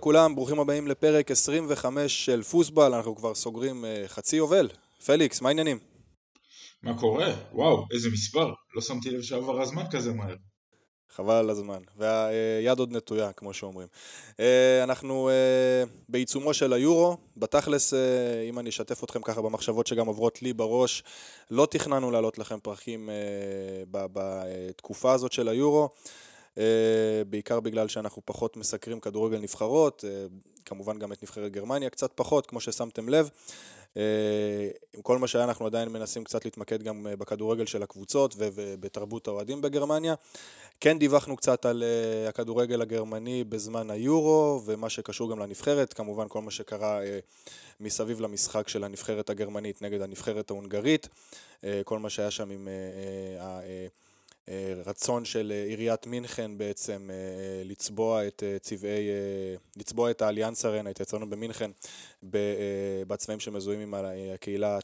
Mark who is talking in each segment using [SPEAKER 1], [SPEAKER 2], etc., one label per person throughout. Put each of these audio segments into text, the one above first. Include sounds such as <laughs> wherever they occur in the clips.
[SPEAKER 1] לכולם, ברוכים הבאים לפרק 25 של פוסבל, אנחנו כבר סוגרים uh, חצי יובל. פליקס, מה העניינים?
[SPEAKER 2] מה קורה? וואו, איזה מספר, לא שמתי לב שעבר הזמן כזה מהר.
[SPEAKER 1] חבל על הזמן, והיד עוד נטויה, כמו שאומרים. אה, אנחנו אה, בעיצומו של היורו, בתכלס, אם אני אשתף אתכם ככה במחשבות שגם עוברות לי בראש, לא תכננו להעלות לכם פרחים בתקופה הזאת של היורו. אה, בעיקר בגלל שאנחנו פחות מסקרים כדורגל נבחרות, אה, כמובן גם את נבחרת גרמניה קצת פחות, כמו ששמתם לב. אה, עם כל מה שהיה אנחנו עדיין מנסים קצת להתמקד גם בכדורגל של הקבוצות ובתרבות האוהדים בגרמניה. כן דיווחנו קצת על הכדורגל הגרמני בזמן היורו ומה שקשור גם לנבחרת, כמובן כל מה שקרה מסביב למשחק של הנבחרת הגרמנית נגד הנבחרת ההונגרית, כל מה שהיה שם עם רצון של אה, עיריית מינכן בעצם אה, לצבוע את צבעי, לצבוע את האליאנס ארנה, את היצרנו במינכן, בצבעים שמזוהים עם הקהילה,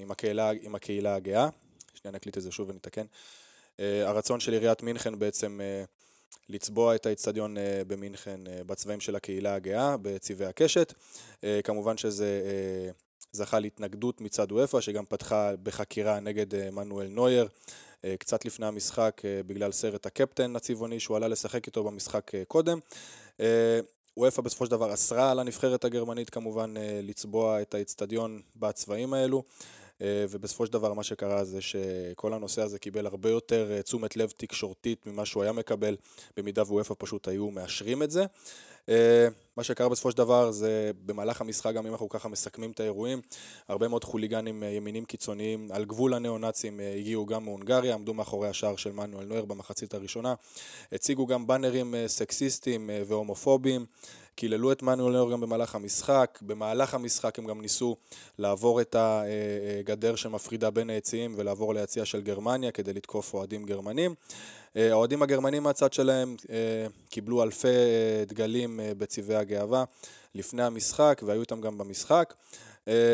[SPEAKER 1] עם הקהילה, עם הקהילה הגאה. שנייה נקליט את זה שוב ונתקן. הרצון של עיריית מינכן בעצם לצבוע את האיצטדיון במינכן בצבעים של הקהילה הגאה, בצבעי הקשת. כמובן שזה זכה להתנגדות מצד וופא, שגם פתחה בחקירה נגד מנואל נויר. אה, קצת לפני המשחק אה, בגלל סרט הקפטן הצבעוני שהוא עלה לשחק איתו במשחק אה, קודם. וופא בסופו של דבר אסרה על הנבחרת הגרמנית כמובן לצבוע את האצטדיון בצבעים האלו. ובסופו של דבר מה שקרה זה שכל הנושא הזה קיבל הרבה יותר תשומת לב תקשורתית ממה שהוא היה מקבל במידה ווופא פשוט היו מאשרים את זה. אה, מה שקרה בסופו של דבר זה במהלך המשחק, גם אם אנחנו ככה מסכמים את האירועים, הרבה מאוד חוליגנים אה, ימינים קיצוניים על גבול הניאו-נאצים אה, הגיעו גם מהונגריה, עמדו מאחורי השער של מנואל נויר במחצית הראשונה, הציגו גם באנרים סקסיסטיים והומופוביים, קיללו את מנואל נויר גם במהלך המשחק, במהלך המשחק הם גם ניסו לעבור את הגדר שמפרידה בין היציעים ולעבור ליציע של גרמניה כדי לתקוף אוהדים גרמנים. האוהדים הגרמנים מהצד שלהם אה, קיבלו אלפי אה, דגלים אה, בצבעי הגאווה לפני המשחק והיו איתם גם במשחק.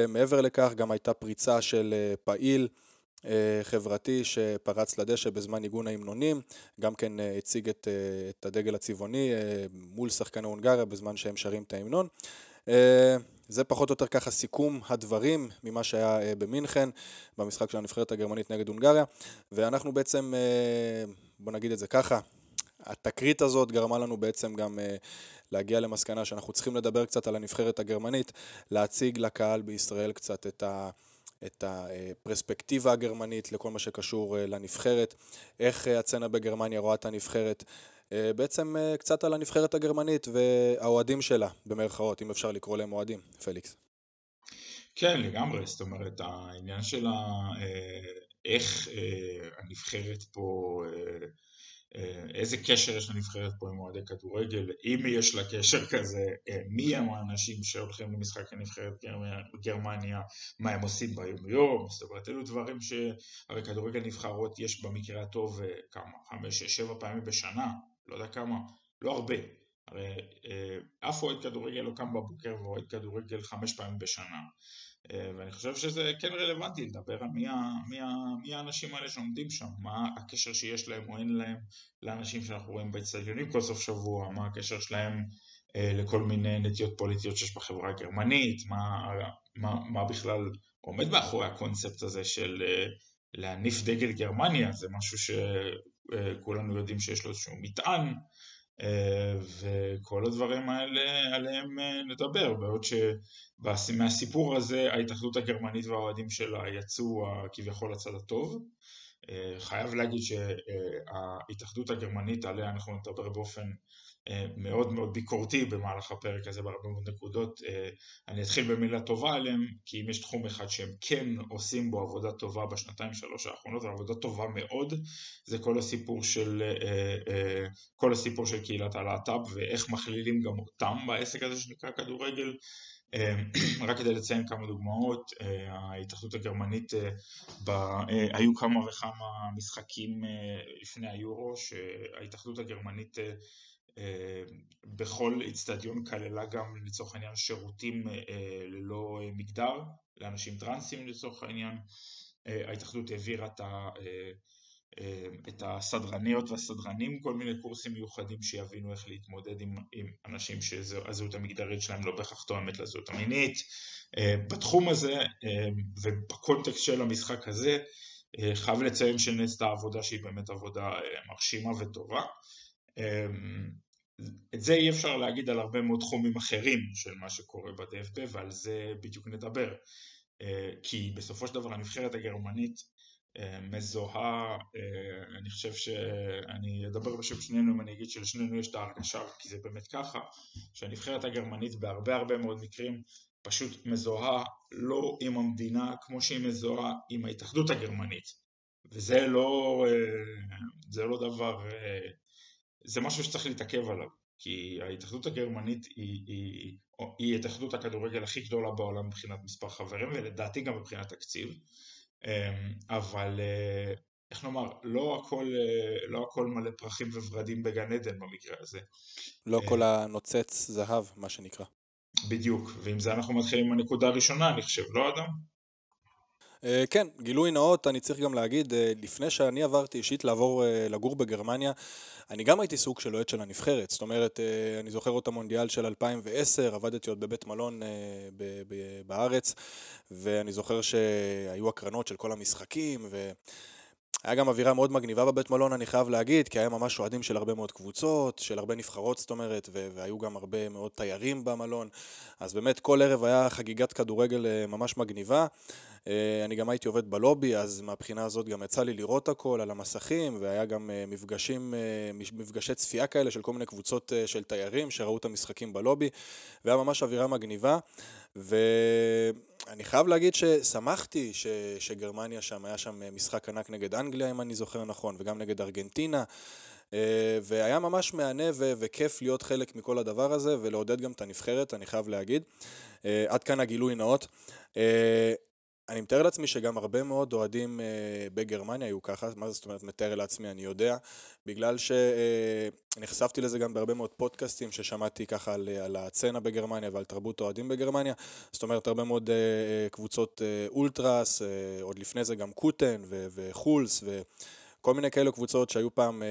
[SPEAKER 1] מעבר לכך גם הייתה פריצה של פעיל חברתי שפרץ לדשא בזמן ניגון ההמנונים, גם כן הציג את, את הדגל הצבעוני מול שחקני הונגריה בזמן שהם שרים את ההמנון. זה פחות או יותר ככה סיכום הדברים ממה שהיה במינכן במשחק של הנבחרת הגרמנית נגד הונגריה ואנחנו בעצם בוא נגיד את זה ככה, התקרית הזאת גרמה לנו בעצם גם להגיע למסקנה שאנחנו צריכים לדבר קצת על הנבחרת הגרמנית, להציג לקהל בישראל קצת את ה... את הפרספקטיבה הגרמנית לכל מה שקשור uh, לנבחרת, איך uh, הצצנה בגרמניה רואה את הנבחרת, uh, בעצם קצת על הנבחרת הגרמנית והאוהדים שלה, במרכאות, אם אפשר לקרוא להם אוהדים, פליקס.
[SPEAKER 2] כן, לגמרי, זאת אומרת, העניין של. איך אה, הנבחרת פה, אה, אה, איזה קשר יש לנבחרת פה עם אוהדי כדורגל, אם יש לה קשר כזה, אה, מי הם האנשים שהולכים למשחק הנבחרת גרמניה, מה הם עושים ביום יום, זאת אומרת אלו דברים שהרי כדורגל נבחרות יש במקרה הטוב אה, כמה, חמש, שבע פעמים בשנה, לא יודע כמה, לא הרבה, הרי אה, אף אוהד כדורגל לא קם בבוקר ואוהד כדורגל חמש פעמים בשנה. אה, ואני חושב שזה כן רלוונטי לדבר על מי, מי, מי האנשים האלה שעומדים שם, מה הקשר שיש להם או אין להם לאנשים שאנחנו רואים באצטדיונים כל סוף שבוע, מה הקשר שלהם אה, לכל מיני נטיות פוליטיות שיש בחברה הגרמנית, מה, מה, מה בכלל עומד מאחורי הקונספט הזה של אה, להניף דגל גרמניה, זה משהו שכולנו יודעים שיש לו איזשהו מטען וכל הדברים האלה עליהם נדבר, בעוד שמהסיפור הזה ההתאחדות הגרמנית והאוהדים שלה יצאו כביכול לצד הטוב. חייב להגיד שההתאחדות הגרמנית עליה אנחנו נדבר באופן אה, מאוד מאוד ביקורתי במהלך הפרק הזה בהרבה מאוד נקודות. אה, אני אתחיל במילה טובה עליהם, כי אם יש תחום אחד שהם כן עושים בו עבודה טובה בשנתיים שלוש האחרונות, עבודה טובה מאוד, זה כל הסיפור של, אה, כל הסיפור של קהילת הלהט"ב ואיך מכלילים גם אותם בעסק הזה שנקרא כדורגל. <clears throat> רק כדי לציין כמה דוגמאות, ההתאחדות הגרמנית, היו כמה וכמה משחקים לפני היורו שההתאחדות הגרמנית אה, בכל איצטדיון כללה גם לצורך העניין שירותים אה, ללא מגדר, לאנשים טרנסים לצורך העניין. אה, ההתאחדות העבירה את את הסדרניות והסדרנים, כל מיני קורסים מיוחדים שיבינו איך להתמודד עם, עם אנשים שהזהות המגדרית שלהם לא בהכרח תואמת לזהות המינית. בתחום הזה ובקונטקסט של המשחק הזה, חייב לציין שנעשתה עבודה שהיא באמת עבודה מרשימה וטובה. את זה אי אפשר להגיד על הרבה מאוד תחומים אחרים של מה שקורה ב-DFB ועל זה בדיוק נדבר. כי בסופו של דבר הנבחרת הגרמנית אה, מזוהה, אה, אני חושב שאני אדבר בשם שנינו אם אני אגיד שלשנינו יש את ההרגשה, כי זה באמת ככה, שהנבחרת הגרמנית בהרבה הרבה מאוד מקרים פשוט מזוהה לא עם המדינה כמו שהיא מזוהה עם ההתאחדות הגרמנית. וזה לא, אה, זה לא דבר, זה משהו שצריך להתעכב עליו כי ההתאחדות הגרמנית היא, היא, היא התאחדות הכדורגל הכי גדולה בעולם מבחינת מספר חברים ולדעתי גם מבחינת תקציב אבל אה, איך נאמר, לא הכל, אה, לא הכל מלא פרחים וורדים בגן עדן במקרה הזה.
[SPEAKER 1] לא כל אה, הנוצץ זהב, מה שנקרא.
[SPEAKER 2] בדיוק, ועם זה אנחנו מתחילים עם הנקודה הראשונה, אני חושב, לא אדם?
[SPEAKER 1] כן, גילוי נאות, אני צריך גם להגיד, לפני שאני עברתי אישית לעבור לגור בגרמניה, אני גם הייתי סוג של אוהד של הנבחרת, זאת אומרת, אה, אני זוכר את המונדיאל של 2010, עבדתי עוד בבית מלון אה, בארץ, ואני זוכר שהיו הקרנות של כל המשחקים, ו... היה גם אווירה מאוד מגניבה בבית מלון, אני חייב להגיד, כי היה ממש אוהדים של הרבה מאוד קבוצות, של הרבה נבחרות, זאת אומרת, והיו גם הרבה מאוד תיירים במלון. אז באמת, כל ערב היה חגיגת כדורגל אה, ממש מגניבה. אה, אני גם הייתי עובד בלובי, אז מהבחינה הזאת גם יצא לי לראות הכל על המסכים, והיה גם אה, מפגשים, מפגשי צפייה כאלה של כל מיני קבוצות של תיירים שראו את המשחקים בלובי, והיה ממש אווירה מגניבה. ואני חייב להגיד ששמחתי ש... שגרמניה שם, היה שם משחק ענק נגד אנגליה, אם אני זוכר נכון, וגם נגד ארגנטינה. אה, והיה ממש מהנה ו- וכיף להיות חלק מכל הדבר הזה ולעודד גם את הנבחרת, אני חייב להגיד. אה, עד כאן הגילוי נאות. אה, אני מתאר לעצמי שגם הרבה מאוד אוהדים אה, בגרמניה היו ככה, מה זאת אומרת מתאר לעצמי, אני יודע, בגלל שנחשפתי אה, לזה גם בהרבה מאוד פודקאסטים ששמעתי ככה על, על הצצנה בגרמניה ועל תרבות אוהדים בגרמניה, זאת אומרת הרבה מאוד אה, קבוצות אולטרס, עוד לפני זה גם קוטן ו, וחולס ו... כל מיני כאלו קבוצות שהיו פעם אה,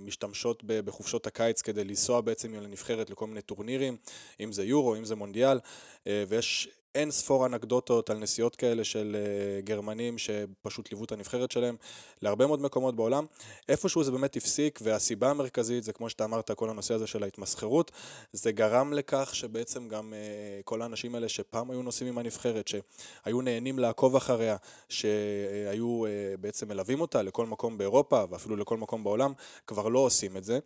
[SPEAKER 1] משתמשות בחופשות הקיץ כדי לנסוע בעצם לנבחרת לכל מיני טורנירים, אם זה יורו, אם זה מונדיאל, אה, ויש אין ספור אנקדוטות על נסיעות כאלה של uh, גרמנים שפשוט ליוו את הנבחרת שלהם להרבה מאוד מקומות בעולם. איפשהו זה באמת הפסיק, והסיבה המרכזית זה כמו שאתה אמרת, כל הנושא הזה של ההתמסחרות, זה גרם לכך שבעצם גם uh, כל האנשים האלה שפעם היו נוסעים עם הנבחרת, שהיו נהנים לעקוב אחריה, שהיו uh, בעצם מלווים אותה לכל מקום באירופה ואפילו לכל מקום בעולם, כבר לא עושים את זה.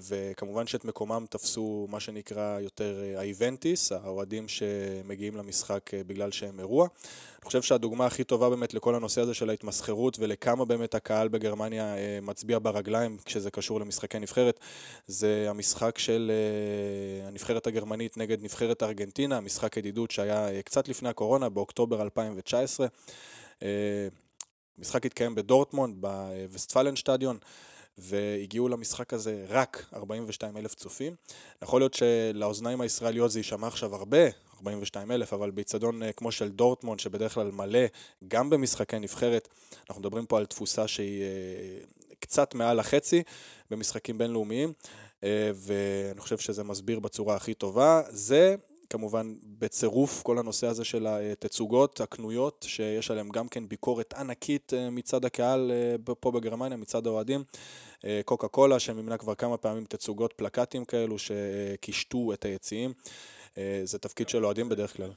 [SPEAKER 1] וכמובן שאת מקומם תפסו מה שנקרא יותר האיבנטיס, האוהדים שמגיעים מגיעים למשחק אה, בגלל שהם אירוע. אני חושב שהדוגמה הכי טובה באמת לכל הנושא הזה של ההתמסחרות ולכמה באמת הקהל בגרמניה אה, מצביע ברגליים כשזה קשור למשחקי נבחרת, זה המשחק של אה, הנבחרת הגרמנית נגד נבחרת ארגנטינה, משחק ידידות שהיה קצת לפני הקורונה, באוקטובר 2019. המשחק התקיים בדורטמונד, בווסטפלן שטדיון. והגיעו למשחק הזה רק 42 אלף צופים. יכול להיות שלאוזניים הישראליות זה יישמע עכשיו הרבה, 42 אלף, אבל באיצטדיון אה, כמו של דורטמונד, שבדרך כלל מלא, גם במשחקי נבחרת, אנחנו מדברים פה על תפוסה שהיא אה, קצת מעל החצי במשחקים בינלאומיים, אה, ואני חושב שזה מסביר בצורה הכי טובה. זה כמובן בצירוף כל הנושא הזה של התצוגות הקנויות, שיש עליהן גם כן ביקורת ענקית מצד הקהל פה בגרמניה, מצד האוהדים. קוקה קולה שמימנה כבר כמה פעמים תצוגות פלקטים כאלו שקישטו את היציעים. אה, זה תפקיד של אוהדים בדרך כלל.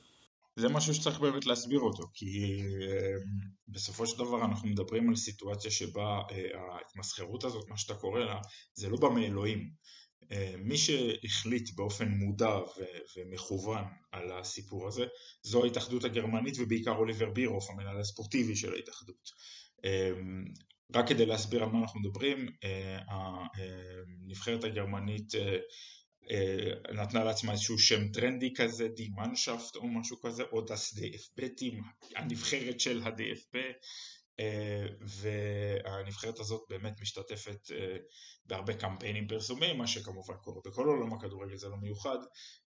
[SPEAKER 2] זה משהו שצריך באמת להסביר אותו, כי אה, בסופו של דבר אנחנו מדברים על סיטואציה שבה אה, ההתמסחרות הזאת, מה שאתה קורא לה, זה לא בא מאלוהים. מי שהחליט באופן מודע ומכוון על הסיפור הזה, זו ההתאחדות הגרמנית ובעיקר אוליבר בירוף, המנהל הספורטיבי של ההתאחדות. רק כדי להסביר על מה אנחנו מדברים, הנבחרת הגרמנית נתנה לעצמה איזשהו שם טרנדי כזה, די מנשפט או משהו כזה, או דס DFB טים, הנבחרת של ה-DFB, אה, והנבחרת הזאת באמת משתתפת אה, בהרבה קמפיינים פרסומיים, מה שכמובן קורה בכל עולם הכדורגל זה לא מיוחד,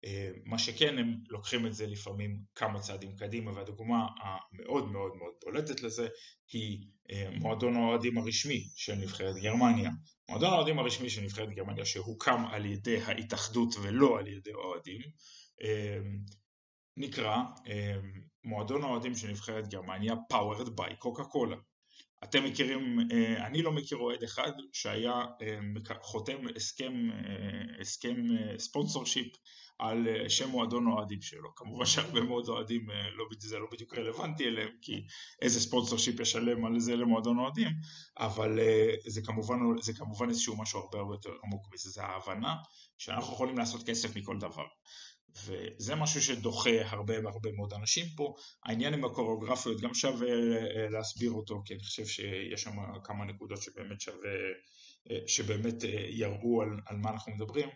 [SPEAKER 2] אה, מה שכן הם לוקחים את זה לפעמים כמה צעדים קדימה והדוגמה המאוד מאוד מאוד בולטת לזה היא מועדון האוהדים הרשמי של נבחרת גרמניה. מועדון האוהדים הרשמי של נבחרת גרמניה שהוקם על ידי ההתאחדות ולא על ידי אוהדים נקרא מועדון האוהדים של נבחרת גרמניה powered by קוקה קולה. אתם מכירים, אה, אני לא מכיר אוהד אחד שהיה אה, חותם הסכם, אה, הסכם ספונסור שיפ על שם מועדון האוהדים שלו. כמובן שהרבה מאוד אוהדים, לא, זה לא בדיוק רלוונטי אליהם, כי איזה ספונסור שיפ ישלם על זה למועדון אוהדים, אבל זה כמובן, זה כמובן איזשהו משהו הרבה הרבה יותר עמוק מזה, זה ההבנה שאנחנו יכולים לעשות כסף מכל דבר. וזה משהו שדוחה הרבה הרבה מאוד אנשים פה. העניין עם הקוריאוגרפיות גם שווה אה, להסביר אותו, כי אני חושב שיש שם כמה נקודות שבאמת שווה, אה, שבאמת אה, יראו על, על מה אנחנו מדברים.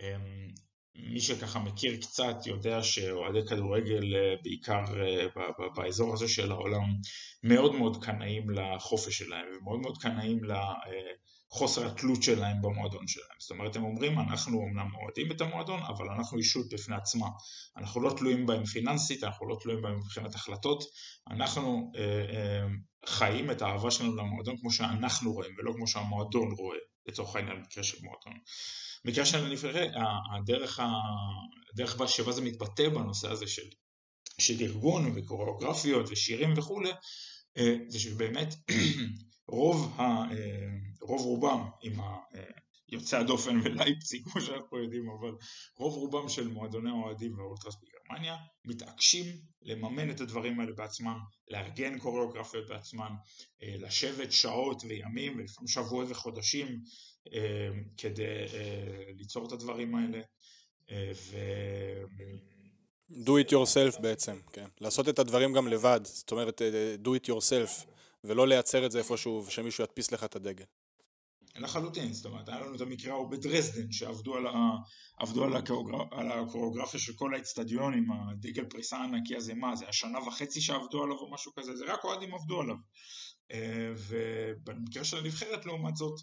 [SPEAKER 2] אמ, מי שככה מכיר קצת יודע שאוהדי כדורגל בעיקר באזור הזה של העולם מאוד מאוד קנאים לחופש שלהם ומאוד מאוד קנאים חוסר התלות שלהם במועדון שלהם. זאת אומרת, הם אומרים, אנחנו אמנם אוהדים את המועדון, אבל אנחנו אישות בפני עצמה. אנחנו לא תלויים בהם פיננסית, אנחנו לא תלויים בהם מבחינת החלטות, אנחנו אה, אה, חיים את האהבה שלנו למועדון כמו שאנחנו רואים, ולא כמו שהמועדון רואה, לצורך העניין, במקרה של מועדון. במקרה של הנבחרת, הדרך, הדרך שבה זה מתבטא בנושא הזה של, של ארגון וקוריאוגרפיות ושירים וכולי, אה, זה שבאמת רוב, ה, אה, רוב רובם עם יוצאי הדופן <laughs> ולייפציג כמו שאנחנו יודעים אבל רוב רובם של מועדוני האוהדים והאולטרס בגרמניה מתעקשים לממן את הדברים האלה בעצמם, לארגן קוריאוגרפיות בעצמם, אה, לשבת שעות וימים ולפעמים שבועות וחודשים אה, כדי ליצור את הדברים האלה ו...
[SPEAKER 1] do it yourself בעצם, כן. לעשות את הדברים גם לבד, זאת אומרת do it yourself. ולא לייצר את זה איפשהו ושמישהו ידפיס לך את הדגל.
[SPEAKER 2] לחלוטין, זאת אומרת, היה לנו את המקרה ההוא בדרזדן, שעבדו על, ה... עבדו על, הקוריאוגרפ... על הקוריאוגרפיה של כל האצטדיון עם הדגל פריסה הענקי הזה, מה, זה השנה וחצי שעבדו עליו או משהו כזה, זה רק אוהדים עבדו עליו. אה, ובמקרה של הנבחרת לעומת זאת,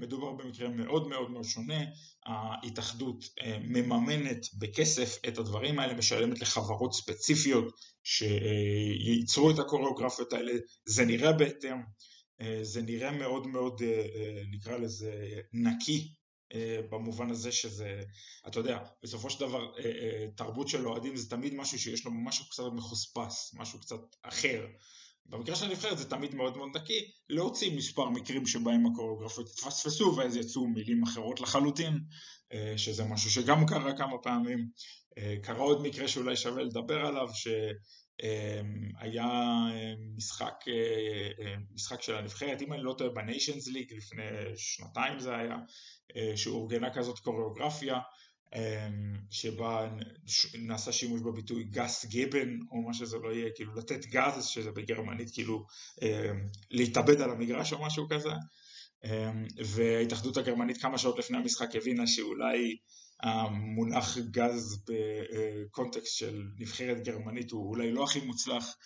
[SPEAKER 2] מדובר במקרה מאוד מאוד מאוד שונה, ההתאחדות אה, מממנת בכסף את הדברים האלה, משלמת לחברות ספציפיות שייצרו את הקוריאוגרפיות האלה, זה נראה בהתאם, אה, זה נראה מאוד מאוד, נקרא לזה, נקי במובן הזה שזה, אתה יודע, בסופו של דבר תרבות של אוהדים זה תמיד משהו שיש לו משהו קצת מחוספס, משהו קצת אחר. במקרה של הנבחרת זה תמיד מאוד מאוד נקי, להוציא מספר מקרים שבהם הקוריאוגרפיות התפספסו ואז יצאו מילים אחרות לחלוטין, אה, שזה משהו שגם קרה כמה פעמים. אה, קרה עוד מקרה שאולי שווה לדבר עליו, שהיה אה, משחק, משחק של הנבחרת, אם אני לא טועה בניישנס ליג לפני שנתיים זה היה, שאורגנה כזאת קוריאוגרפיה שבה נעשה שימוש בביטוי גס גיבן או מה שזה לא יהיה, כאילו לתת גז, שזה בגרמנית כאילו אמ, להתאבד על המגרש או משהו כזה. אמ, וההתאחדות הגרמנית כמה שעות לפני המשחק הבינה שאולי המונח גז בקונטקסט של נבחרת גרמנית הוא אולי לא הכי מוצלח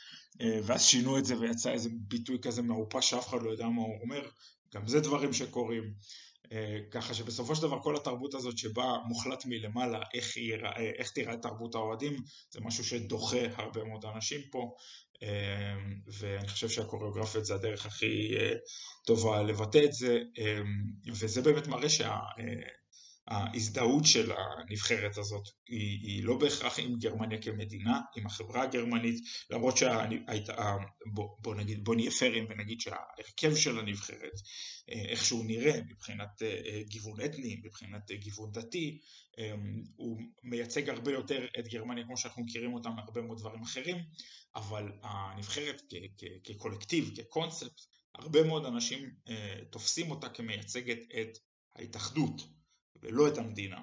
[SPEAKER 2] ואז שינו את זה ויצא איזה ביטוי כזה מעופש שאף אחד לא יודע מה הוא אומר. גם זה דברים שקורים. אה, ככה שבסופו של דבר כל התרבות הזאת שבה מוחלט מלמעלה איך, יירא, איך תיראה תרבות האוהדים זה משהו שדוחה הרבה מאוד אנשים פה אה, ואני חושב שהקוריאוגרפיות זה הדרך הכי אה, טובה לבטא את זה וזה באמת מראה שה... ההזדהות של הנבחרת הזאת היא, היא לא בהכרח עם גרמניה כמדינה, עם החברה הגרמנית, למרות שבוא נגיד, בוא נהיה פיירים ונגיד שההרכב של הנבחרת, אה, איך שהוא נראה מבחינת אה, גיוון אתני, מבחינת גיוון דתי, אה, הוא מייצג הרבה יותר את גרמניה כמו שאנחנו מכירים אותה מהרבה מאוד דברים אחרים, אבל הנבחרת כקולקטיב, כקונספט, הרבה מאוד אנשים תופסים אותה כמייצגת את ההתאחדות. ולא את המדינה.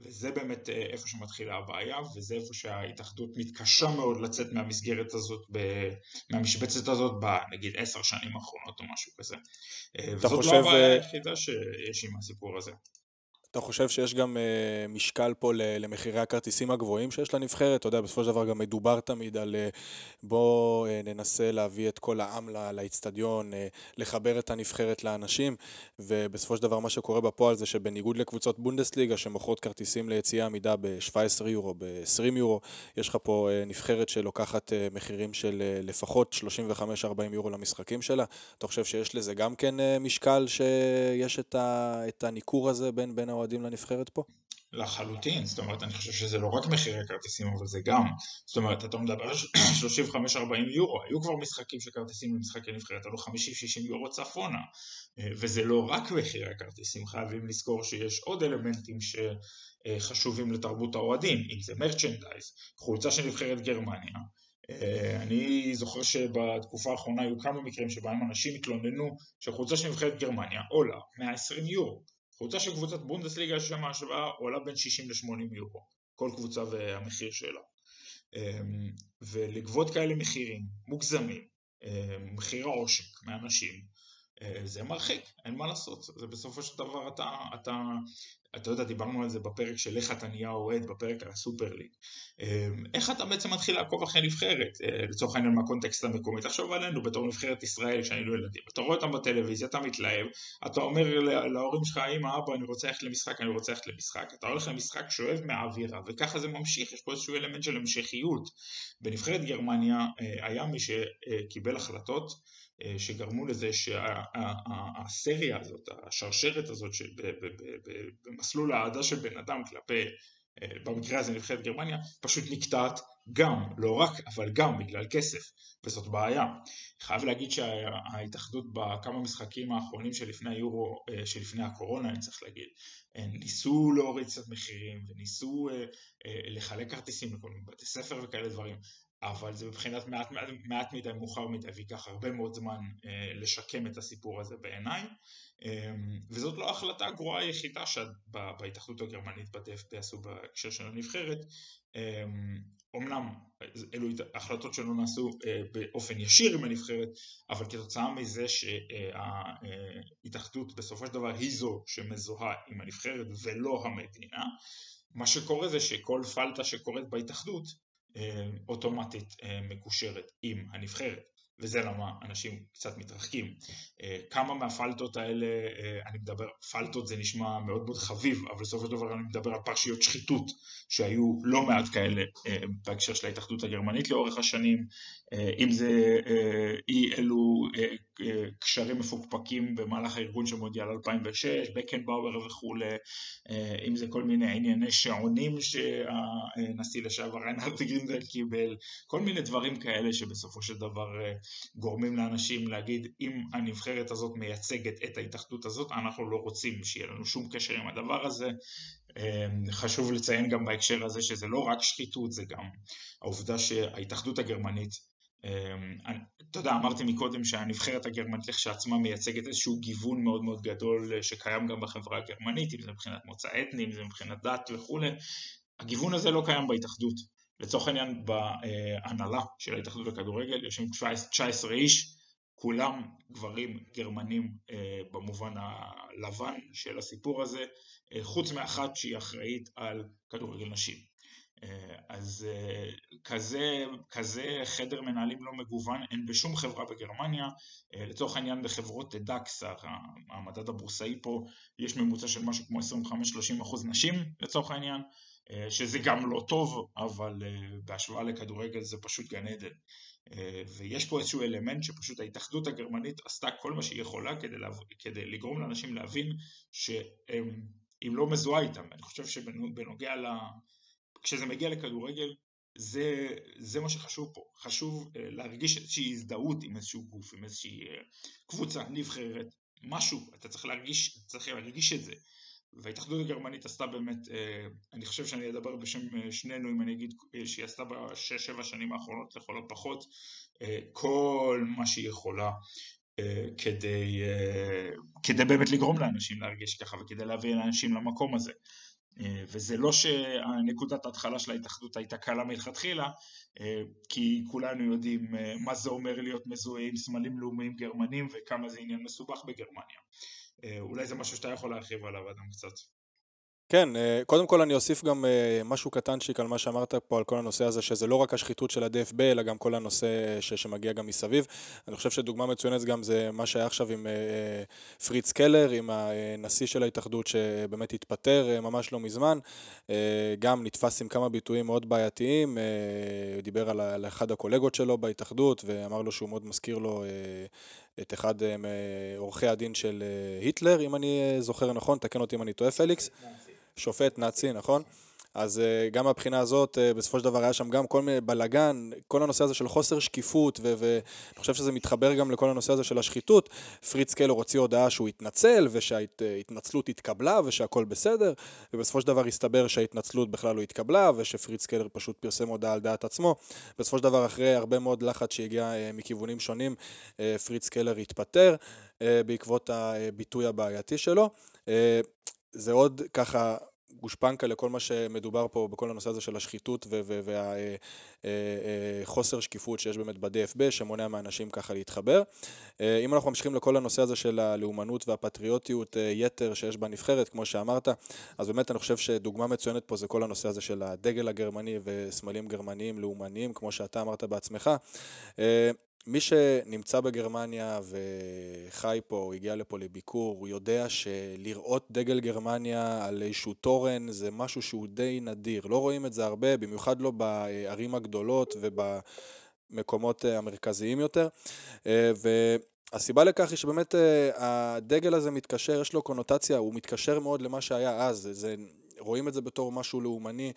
[SPEAKER 2] וזה באמת אה, איפה שמתחילה הבעיה, וזה איפה שההתאחדות מתקשה מאוד לצאת מהמסגרת הזאת, מהמשבצת הזאת, בנגיד עשר שנים האחרונות או משהו כזה. אה, וזאת לא חושב... לא הבעיה אה, היחידה שיש עם הסיפור הזה.
[SPEAKER 1] אתה חושב שיש גם uh, משקל פה למחירי הכרטיסים הגבוהים שיש לנבחרת? אתה יודע, בסופו של דבר גם מדובר תמיד על uh, בוא uh, ננסה להביא את כל העם לאיצטדיון, לחבר את הנבחרת לאנשים, ובסופו של דבר מה שקורה בפועל זה שבניגוד לקבוצות בונדסליגה שמוכרות כרטיסים ליציאה עמידה ב-17 יורו, ב-20 יורו, יש לך פה נבחרת שלוקחת מחירים של לפחות 35-40 יורו למשחקים שלה. אתה חושב שיש לזה גם כן משקל שיש את, את הניכור הזה בין, בין האוהדים לנבחרת פה?
[SPEAKER 2] לחלוטין, זאת אומרת, אני חושב שזה לא רק מחירי הכרטיסים, אבל זה גם. זאת אומרת, אתה מדבר על 35-40 יורו, היו כבר משחקים של כרטיסים למשחקי נבחרת, עלו 50-60 יורו צפונה, אה, וזה לא רק מחירי הכרטיסים, חייבים לזכור שיש עוד אלמנטים שחשובים לתרבות האוהדים, אם זה מרצ'נדייז, חולצה של נבחרת גרמניה, אה, אני זוכר שבתקופה האחרונה היו כמה מקרים שבהם אנשים התלוננו שחולצה של נבחרת גרמניה עולה 120 יורו. קבוצה של קבוצת בונדסליגה שם השוואה עולה בין 60 ל-80 יורו, כל קבוצה והמחיר שלה. אמ, ולגבות כאלה מחירים מוגזמים, אמ, מחיר העושק מאנשים, אה, זה מרחיק, אין מה לעשות, זה בסופו של דבר אתה, אתה אתה יודע, דיברנו על זה בפרק של איך אתה נהיה אוהד, בפרק על הסופר ליג. אמ, איך אתה בעצם מתחיל לעקוב אחרי נבחרת, אה, לצורך העניין מהקונטקסט המקומי, תחשוב עלינו בתור נבחרת ישראל כשהיינו ילדים, אתה רואה אותם בטלוויזיה, אתה מתלהב, אתה אומר להורים שלך, אמא, אבא, אני רוצה ללכת למשחק, אני רוצה ללכת למשחק, אתה הולך למשחק, שואב מהאווירה, וככה זה ממשיך, יש פה איזשהו אלמנט של המשכיות. בנבחרת גרמניה אה, היה מי שקיבל החלטות אה, שגרמו לזה שהסריה הזאת, השרשרת הזאת במסלול האהדה של בן אדם כלפי, אה, במקרה הזה נבחרת גרמניה, פשוט נקטעת גם, לא רק, אבל גם בגלל כסף, וזאת בעיה. חייב להגיד שההתאחדות בכמה משחקים האחרונים שלפני היורו, אה, שלפני הקורונה אני צריך להגיד, ניסו להוריד קצת מחירים וניסו לחלק כרטיסים לכל מיני בתי ספר וכאלה דברים, אבל זה מבחינת מעט, מעט, מדי מאוחר מדי וייקח הרבה מאוד זמן אה, לשקם את הסיפור הזה בעיניי. אה, וזאת לא ההחלטה הגרועה היחידה שבהתאחדות הגרמנית ב-DFB עשו בהקשר של הנבחרת. אה, אומנם אלו החלטות שלא נעשו אה, באופן ישיר עם הנבחרת אבל כתוצאה מזה שההתאחדות בסופו של דבר היא זו שמזוהה עם הנבחרת ולא המדינה. מה שקורה זה שכל פלטה שקורית בהתאחדות אה, אוטומטית אה, מקושרת עם הנבחרת וזה למה אנשים קצת מתרחקים. אה, כמה מהפלטות האלה, אני מדבר, פלטות זה נשמע מאוד מאוד חביב, אבל בסופו של דבר אני מדבר על פרשיות שחיתות שהיו לא מעט כאלה בהקשר של ההתאחדות הגרמנית לאורך השנים, אם זה אי אלו קשרים מפוקפקים במהלך הארגון של מונדיאל 2006, בקנבאואר וכולי, אם זה כל מיני ענייני שעונים שהנשיא לשעבר ריינהרד גרינדל קיבל, כל מיני דברים כאלה שבסופו של דבר גורמים לאנשים להגיד אם הנבחרת הזאת מייצגת את ההתאחדות הזאת, אנחנו לא רוצים שיהיה לנו שום קשר עם הדבר הזה. חשוב לציין גם בהקשר הזה שזה לא רק שחיתות, זה גם העובדה שההתאחדות הגרמנית אתה יודע, אמרתי מקודם שהנבחרת הגרמנית לכשעצמה מייצגת איזשהו גיוון מאוד מאוד גדול אה, שקיים גם בחברה הגרמנית, אם זה מבחינת מוצא אתני, אם זה מבחינת דת וכולי. הגיוון הזה לא קיים בהתאחדות. לצורך העניין בהנהלה של ההתאחדות לכדורגל יושבים 19 איש, כולם גברים גרמנים אה, במובן הלבן של הסיפור הזה, אה, חוץ מאחת שהיא אחראית על כדורגל נשים. אה, אז אה, כזה, כזה חדר מנהלים לא מגוון אין בשום חברה בגרמניה, אה, לצורך העניין בחברות דאקס, המדד הבורסאי פה, יש ממוצע של משהו כמו 25-30% נשים לצורך העניין, שזה גם לא טוב, אבל בהשוואה לכדורגל זה פשוט גן עדן. ויש פה איזשהו אלמנט שפשוט ההתאחדות הגרמנית עשתה כל מה שהיא יכולה כדי, לה... כדי לגרום לאנשים להבין שהיא לא מזוהה איתם. אני חושב שבנוגע ל... כשזה מגיע לכדורגל, זה, זה מה שחשוב פה, חשוב uh, להרגיש איזושהי הזדהות עם איזשהו גוף, עם איזושהי uh, קבוצה, נבחרת, משהו, אתה צריך להרגיש, צריך להרגיש את זה. וההתאחדות הגרמנית עשתה באמת, uh, אני חושב שאני אדבר בשם שנינו אם אני אגיד שהיא עשתה בשש שבע שנים האחרונות לכל הפחות כל מה שהיא יכולה כדי, כדי באמת לגרום לאנשים להרגיש ככה וכדי להביא לאנשים למקום הזה. אה, וזה לא שנקודת ההתחלה של ההתאחדות הייתה קלה מלכתחילה, אה, כי כולנו יודעים אה, מה זה אומר להיות מזוהה עם סמלים לאומיים גרמנים וכמה זה עניין מסובך בגרמניה. אולי זה משהו שאתה יכול להרחיב עליו אדם קצת.
[SPEAKER 1] כן, אה, קודם כל אני אוסיף גם אה, משהו קטנצ'יק על מה שאמרת פה, על כל הנושא הזה, שזה לא רק השחיתות של ה-DFB, אלא גם כל הנושא אה, ש- שמגיע גם מסביב. אני חושב שדוגמה מצוינת גם זה מה שהיה עכשיו עם פריץ קלר, עם הנשיא של ההתאחדות שבאמת התפטר ממש לא מזמן. גם נתפס עם כמה ביטויים מאוד בעייתיים, דיבר על אחד הקולגות שלו בהתאחדות, ואמר לו שהוא מאוד מזכיר לו את אחד מעורכי הדין של היטלר, אם אני זוכר נכון, תקן אותי אם אני טועה פליקס. שופט נאצי, נכון? אז אה, גם מהבחינה הזאת, אה, בסופו של דבר היה שם גם כל מיני בלאגן, כל הנושא הזה של חוסר שקיפות, ואני חושב שזה מתחבר גם לכל הנושא הזה של השחיתות. פריץ קלר הוציא הודעה שהוא התנצל, ושההתנצלות התקבלה, ושהכול בסדר, ובסופו של דבר הסתבר שההתנצלות בכלל לא התקבלה, ושפריץ קלר פשוט פרסם הודעה על דעת עצמו. בסופו של דבר, אחרי הרבה מאוד לחץ שהגיע אה, מכיוונים שונים, פריץ קלר התפטר בעקבות הביטוי הבעייתי שלו. זה עוד ככה גושפנקה לכל מה שמדובר פה בכל הנושא הזה של השחיתות והחוסר אה, אה, אה, שקיפות שיש באמת ב-DFB שמונע מאנשים ככה להתחבר. אם אנחנו ממשיכים לכל הנושא הזה של הלאומנות והפטריוטיות יתר שיש בנבחרת, כמו שאמרת, אז באמת אני חושב שדוגמה מצוינת פה זה כל הנושא הזה של הדגל הגרמני וסמלים גרמניים לאומניים, כמו שאתה אמרת בעצמך. מי שנמצא בגרמניה וחי פה, או הגיע לפה לביקור, הוא יודע שלראות דגל גרמניה על איזשהו תורן זה משהו שהוא די נדיר. לא רואים את זה הרבה, במיוחד לא בערים הגדולות ובמקומות המרכזיים יותר. והסיבה לכך היא שבאמת הדגל הזה מתקשר, יש לו קונוטציה, הוא מתקשר מאוד למה שהיה אז. זה רואים את זה בתור משהו לאומני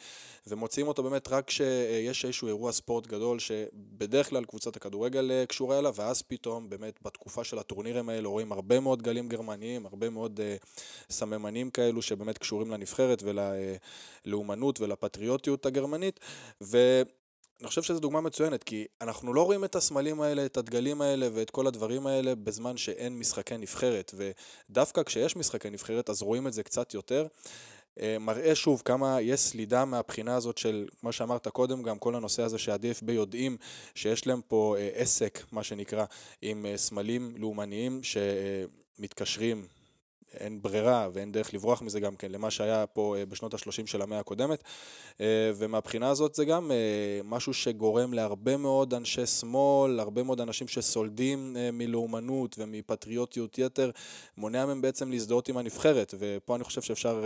[SPEAKER 1] ומוציאים אותו באמת רק כשיש איזשהו אירוע ספורט גדול שבדרך כלל קבוצת הכדורגל אה, קשורה אליו ואז פתאום באמת בתקופה של הטורנירים האלה רואים הרבה מאוד גלים גרמניים, הרבה מאוד uh, סממנים כאלו שבאמת קשורים לנבחרת וללאומנות ולפטריוטיות הגרמנית ו... אני חושב שזו דוגמה מצוינת, כי אנחנו לא רואים את הסמלים האלה, את הדגלים האלה ואת כל הדברים האלה בזמן שאין משחקי נבחרת, ודווקא כשיש משחקי נבחרת אז רואים את זה קצת יותר. אה, מראה שוב כמה יש סלידה מהבחינה הזאת של, כמו שאמרת קודם, גם כל הנושא הזה שה-DFB יודעים שיש להם פה אה, עסק, מה שנקרא, עם אה, סמלים לאומניים שמתקשרים אין ברירה ואין דרך לברוח מזה גם כן למה שהיה פה אה, בשנות ה-30 של המאה הקודמת אה, ומהבחינה הזאת זה גם אה, משהו שגורם להרבה מאוד אנשי שמאל, הרבה מאוד אנשים שסולדים מלאומנות ומפטריוטיות יתר, מונע מהם בעצם להזדהות עם הנבחרת ופה אני חושב שאפשר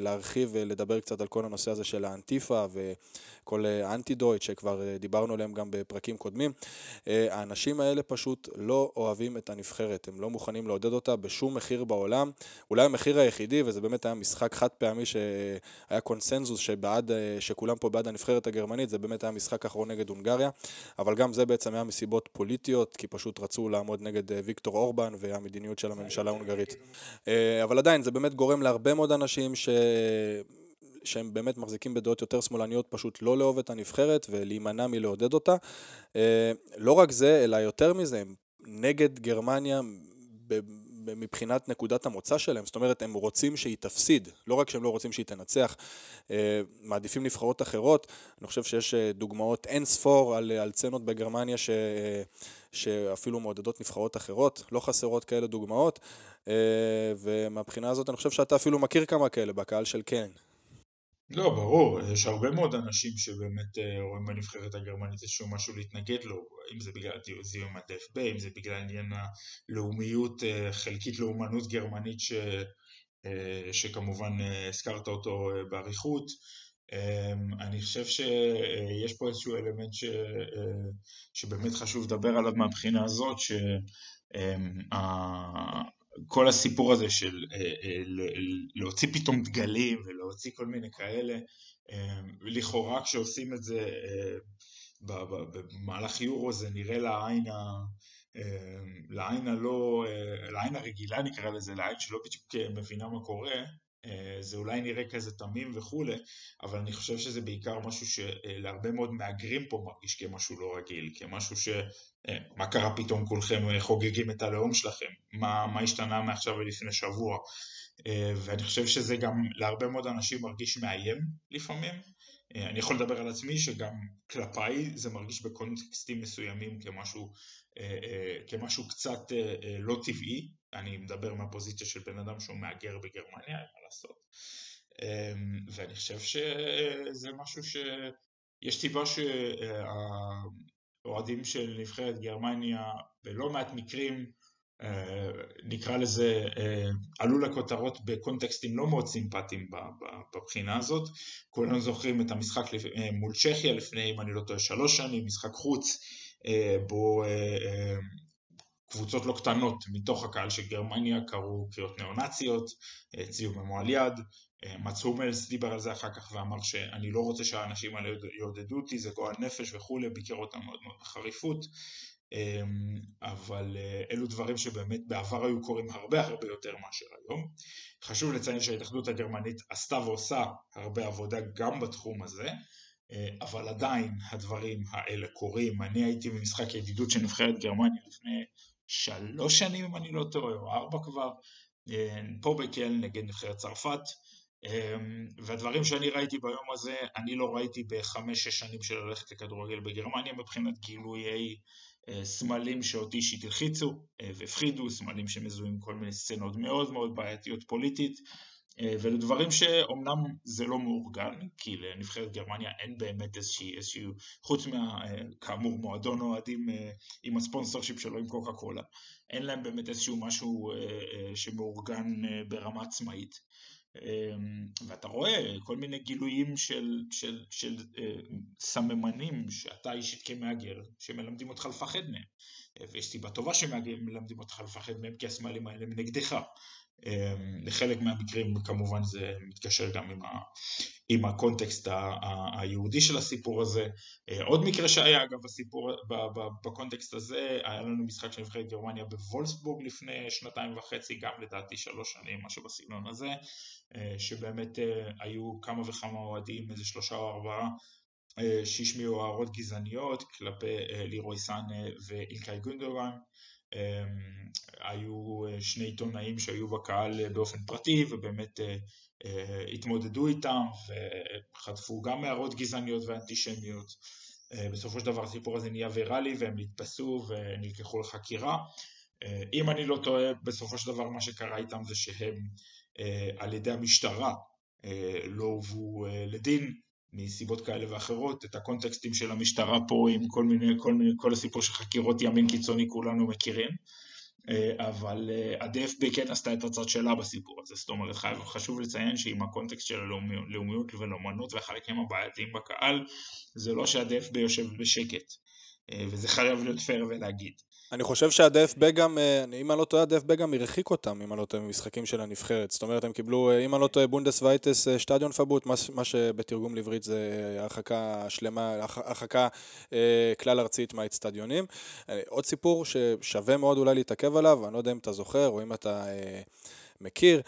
[SPEAKER 1] להרחיב ולדבר קצת על כל הנושא הזה של האנטיפה וכל האנטי-דויט שכבר דיברנו עליהם גם בפרקים קודמים. האנשים האלה פשוט לא אוהבים את הנבחרת, הם לא מוכנים לעודד אותה בשום מחיר בעולם. אולי המחיר היחידי, וזה באמת היה משחק חד פעמי שהיה קונסנזוס שבעד, שכולם פה בעד הנבחרת הגרמנית, זה באמת היה משחק אחרון נגד הונגריה, אבל גם זה בעצם היה מסיבות פוליטיות, כי פשוט רצו לעמוד נגד אה, ויקטור אורבן והמדיניות של הממשלה ההונגרית. אה, אבל עדיין, זה באמת גורם להרבה מאוד אנשים ש... שהם באמת מחזיקים בדעות יותר שמאלניות, פשוט לא לאהוב את הנבחרת ולהימנע מלעודד אותה. אה, לא רק זה, אלא יותר מזה, הם נגד גרמניה מבחינת נקודת המוצא שלהם, זאת אומרת הם רוצים שהיא תפסיד, לא רק שהם לא רוצים שהיא תנצח, אה, מעדיפים נבחרות אחרות, אני חושב שיש אה, דוגמאות אין ספור על, על צנות בגרמניה ש, אה, שאפילו מעודדות נבחרות אחרות, לא חסרות כאלה דוגמאות, ומהבחינה הזאת אני חושב שאתה אפילו מכיר כמה כאלה בקהל של קרן.
[SPEAKER 2] לא, ברור, יש הרבה מאוד אנשים שבאמת אה, רואים בנבחרת הגרמנית איזשהו משהו להתנגד לו, אם זה בגלל זיהום הדף-ב, אם זה בגלל עניין הלאומיות, אה, חלקית לאומנות גרמנית ש, אה, שכמובן הזכרת אותו באריכות. אני חושב שיש פה איזשהו אלמנט ש, שבאמת חשוב לדבר עליו מהבחינה הזאת, ש... כל הסיפור הזה של אה, אה, להוציא פתאום דגלים ולהוציא כל מיני כאלה, אה, לכאורה כשעושים את זה במהלך יורו זה נראה לעין, ה, לעין הלא, לעין הרגילה נקרא לזה, לעין שלא בדיוק מבינה מה קורה, זה אולי נראה כזה תמים וכולי, אבל אני חושב שזה בעיקר משהו שלהרבה מאוד מהגרים פה מרגיש כמשהו לא רגיל, כמשהו ש... אה, מה קרה פתאום כולכם אה, חוגגים את הלאום שלכם? מה, מה השתנה מעכשיו ולפני שבוע? ואני חושב שזה גם להרבה מאוד אנשים מרגיש מאיים לפעמים. אני יכול לדבר על עצמי שגם כלפיי זה מרגיש בקונטקסטים מסוימים כמשהו, כמשהו קצת לא טבעי, אני מדבר מהפוזיציה של בן אדם שהוא מהגר בגרמניה, מה לעשות. ואני חושב שזה משהו ש... יש סיבה שהאוהדים של נבחרת גרמניה בלא מעט מקרים אה, נקרא לזה, אה, עלו לכותרות בקונטקסטים לא מאוד סימפטיים בבחינה הזאת. כולנו זוכרים את המשחק אה, מול צ'כיה לפני, אם אני לא טועה, שלוש שנים, משחק חוץ, בו קבוצות לא קטנות מתוך הקהל של גרמניה קראו קריאות ניאו-נאציות, הציעו ממועל יד, מצ הומלס דיבר על זה אחר כך ואמר שאני לא רוצה שהאנשים האלה יעודדו אותי, זה גועל נפש וכולי, ביקר אותם מאוד מאוד בחריפות. אמ, אבל אה, אלו דברים שבאמת בעבר היו קורים הרבה הרבה יותר מאשר היום. חשוב לציין שההתאחדות הגרמנית עשתה ועושה הרבה עבודה גם בתחום הזה, אה, אבל עדיין הדברים האלה קורים. אני הייתי במשחק ידידות של נבחרת גרמניה לפני שלוש שנים אם אני לא טועה, או ארבע כבר, אה, פה בקל נגד נבחרת צרפת. אמ, והדברים שאני ראיתי ביום הזה, אני לא ראיתי בחמש-שש שנים של ללכת לכדורגל בגרמניה מבחינת גילויי סמלים שאותי אישית הלחיצו אה, והפחידו, סמלים שמזוהים כל מיני סצנות מאוד מאוד בעייתיות פוליטית אה, ולדברים שאומנם זה לא מאורגן, כי לנבחרת גרמניה אין באמת איזושהי, איזשהו, חוץ מהכאמור מועדון אוהדים עם הספונסר שיפ שלו עם קוקה קולה, אין להם באמת איזשהו משהו שמאורגן ברמה עצמאית. אמ, ואתה רואה כל מיני גילויים של, של, של אה, סממנים שאתה אישית כמהגר, שמלמדים אותך לפחד מהם. ויש סיבה טובה שמלמדים אותך לפחד מהם, כי הסמלים האלה הם נגדך. לחלק מהמקרים כמובן זה מתקשר גם עם, ה, עם הקונטקסט ה, ה, היהודי של הסיפור הזה. אה, עוד מקרה שהיה אגב בסיפור, ב, ב, בקונטקסט הזה, היה לנו משחק של נבחרת גרמניה בוולסבורג לפני שנתיים וחצי, גם לדעתי שלוש שנים, משהו בסגנון הזה, אה, שבאמת אה, היו כמה וכמה אוהדים, איזה שלושה או ארבעה שהשמיעו הערות גזעניות כלפי לירוי סאנה ואילקאי גונדוגן אמ, היו אה, שני עיתונאים שהיו בקהל אה, באופן פרטי ובאמת אה, התמודדו איתם וחטפו גם הערות גזעניות ואנטישמיות. בסופו של דבר הסיפור הזה נהיה ויראלי והם נתפסו ונלקחו לחקירה. אם אני לא טועה, בסופו של דבר מה שקרה איתם זה שהם על ידי המשטרה לא הובאו לדין מסיבות כאלה ואחרות, את הקונטקסטים של המשטרה פה עם כל מיני, כל מיני, כל הסיפור של חקירות ימין קיצוני כולנו מכירים, אה, אבל אה, ה-DFB כן עשתה את הצד שלה בסיפור הזה, זאת אומרת חשוב לציין שעם הקונטקסט של הלאומיות ולאומנות והחלקים הבעייתיים בקהל, זה לא שה-DFB יושב בשקט, אה, וזה חייב להיות פייר ולהגיד.
[SPEAKER 1] אני חושב שה-DFB גם, אה, אם אני לא טועה, ה-DFB גם הרחיק אותם, אם אני לא טועה, ממשחקים של הנבחרת. זאת אומרת, הם קיבלו, אה, אם אני לא טועה, bundesweites אה, Stadionverbot, מה שבתרגום לעברית זה הרחקה שלמה, הרחקה כלל ארצית מהאצטדיונים. עוד סיפור ששווה מאוד אולי להתעכב עליו, אני לא יודע אם אתה זוכר או אם אתה מכיר,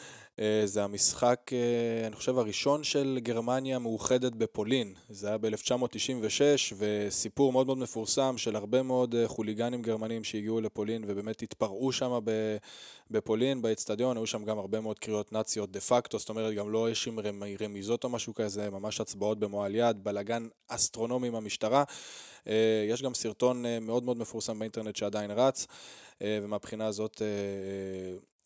[SPEAKER 1] זה המשחק, אה, אני חושב, הראשון של גרמניה מאוחדת בפולין. זה היה ב-1996, וסיפור מאוד מאוד מפורסם של הרבה מאוד אה, חוליגנים גרמנים שהגיעו לפולין ובאמת התפרעו שם בפולין, באצטדיון, היו שם גם הרבה מאוד קריאות נאציות דה פקטו, זאת אומרת, גם לא יש עם רמיזות או משהו כזה, ממש הצבעות במועל יד, בלאגן אסטרונומי עם המשטרה. יש גם סרטון מאוד מאוד מפורסם באינטרנט שעדיין רץ, ומהבחינה הזאת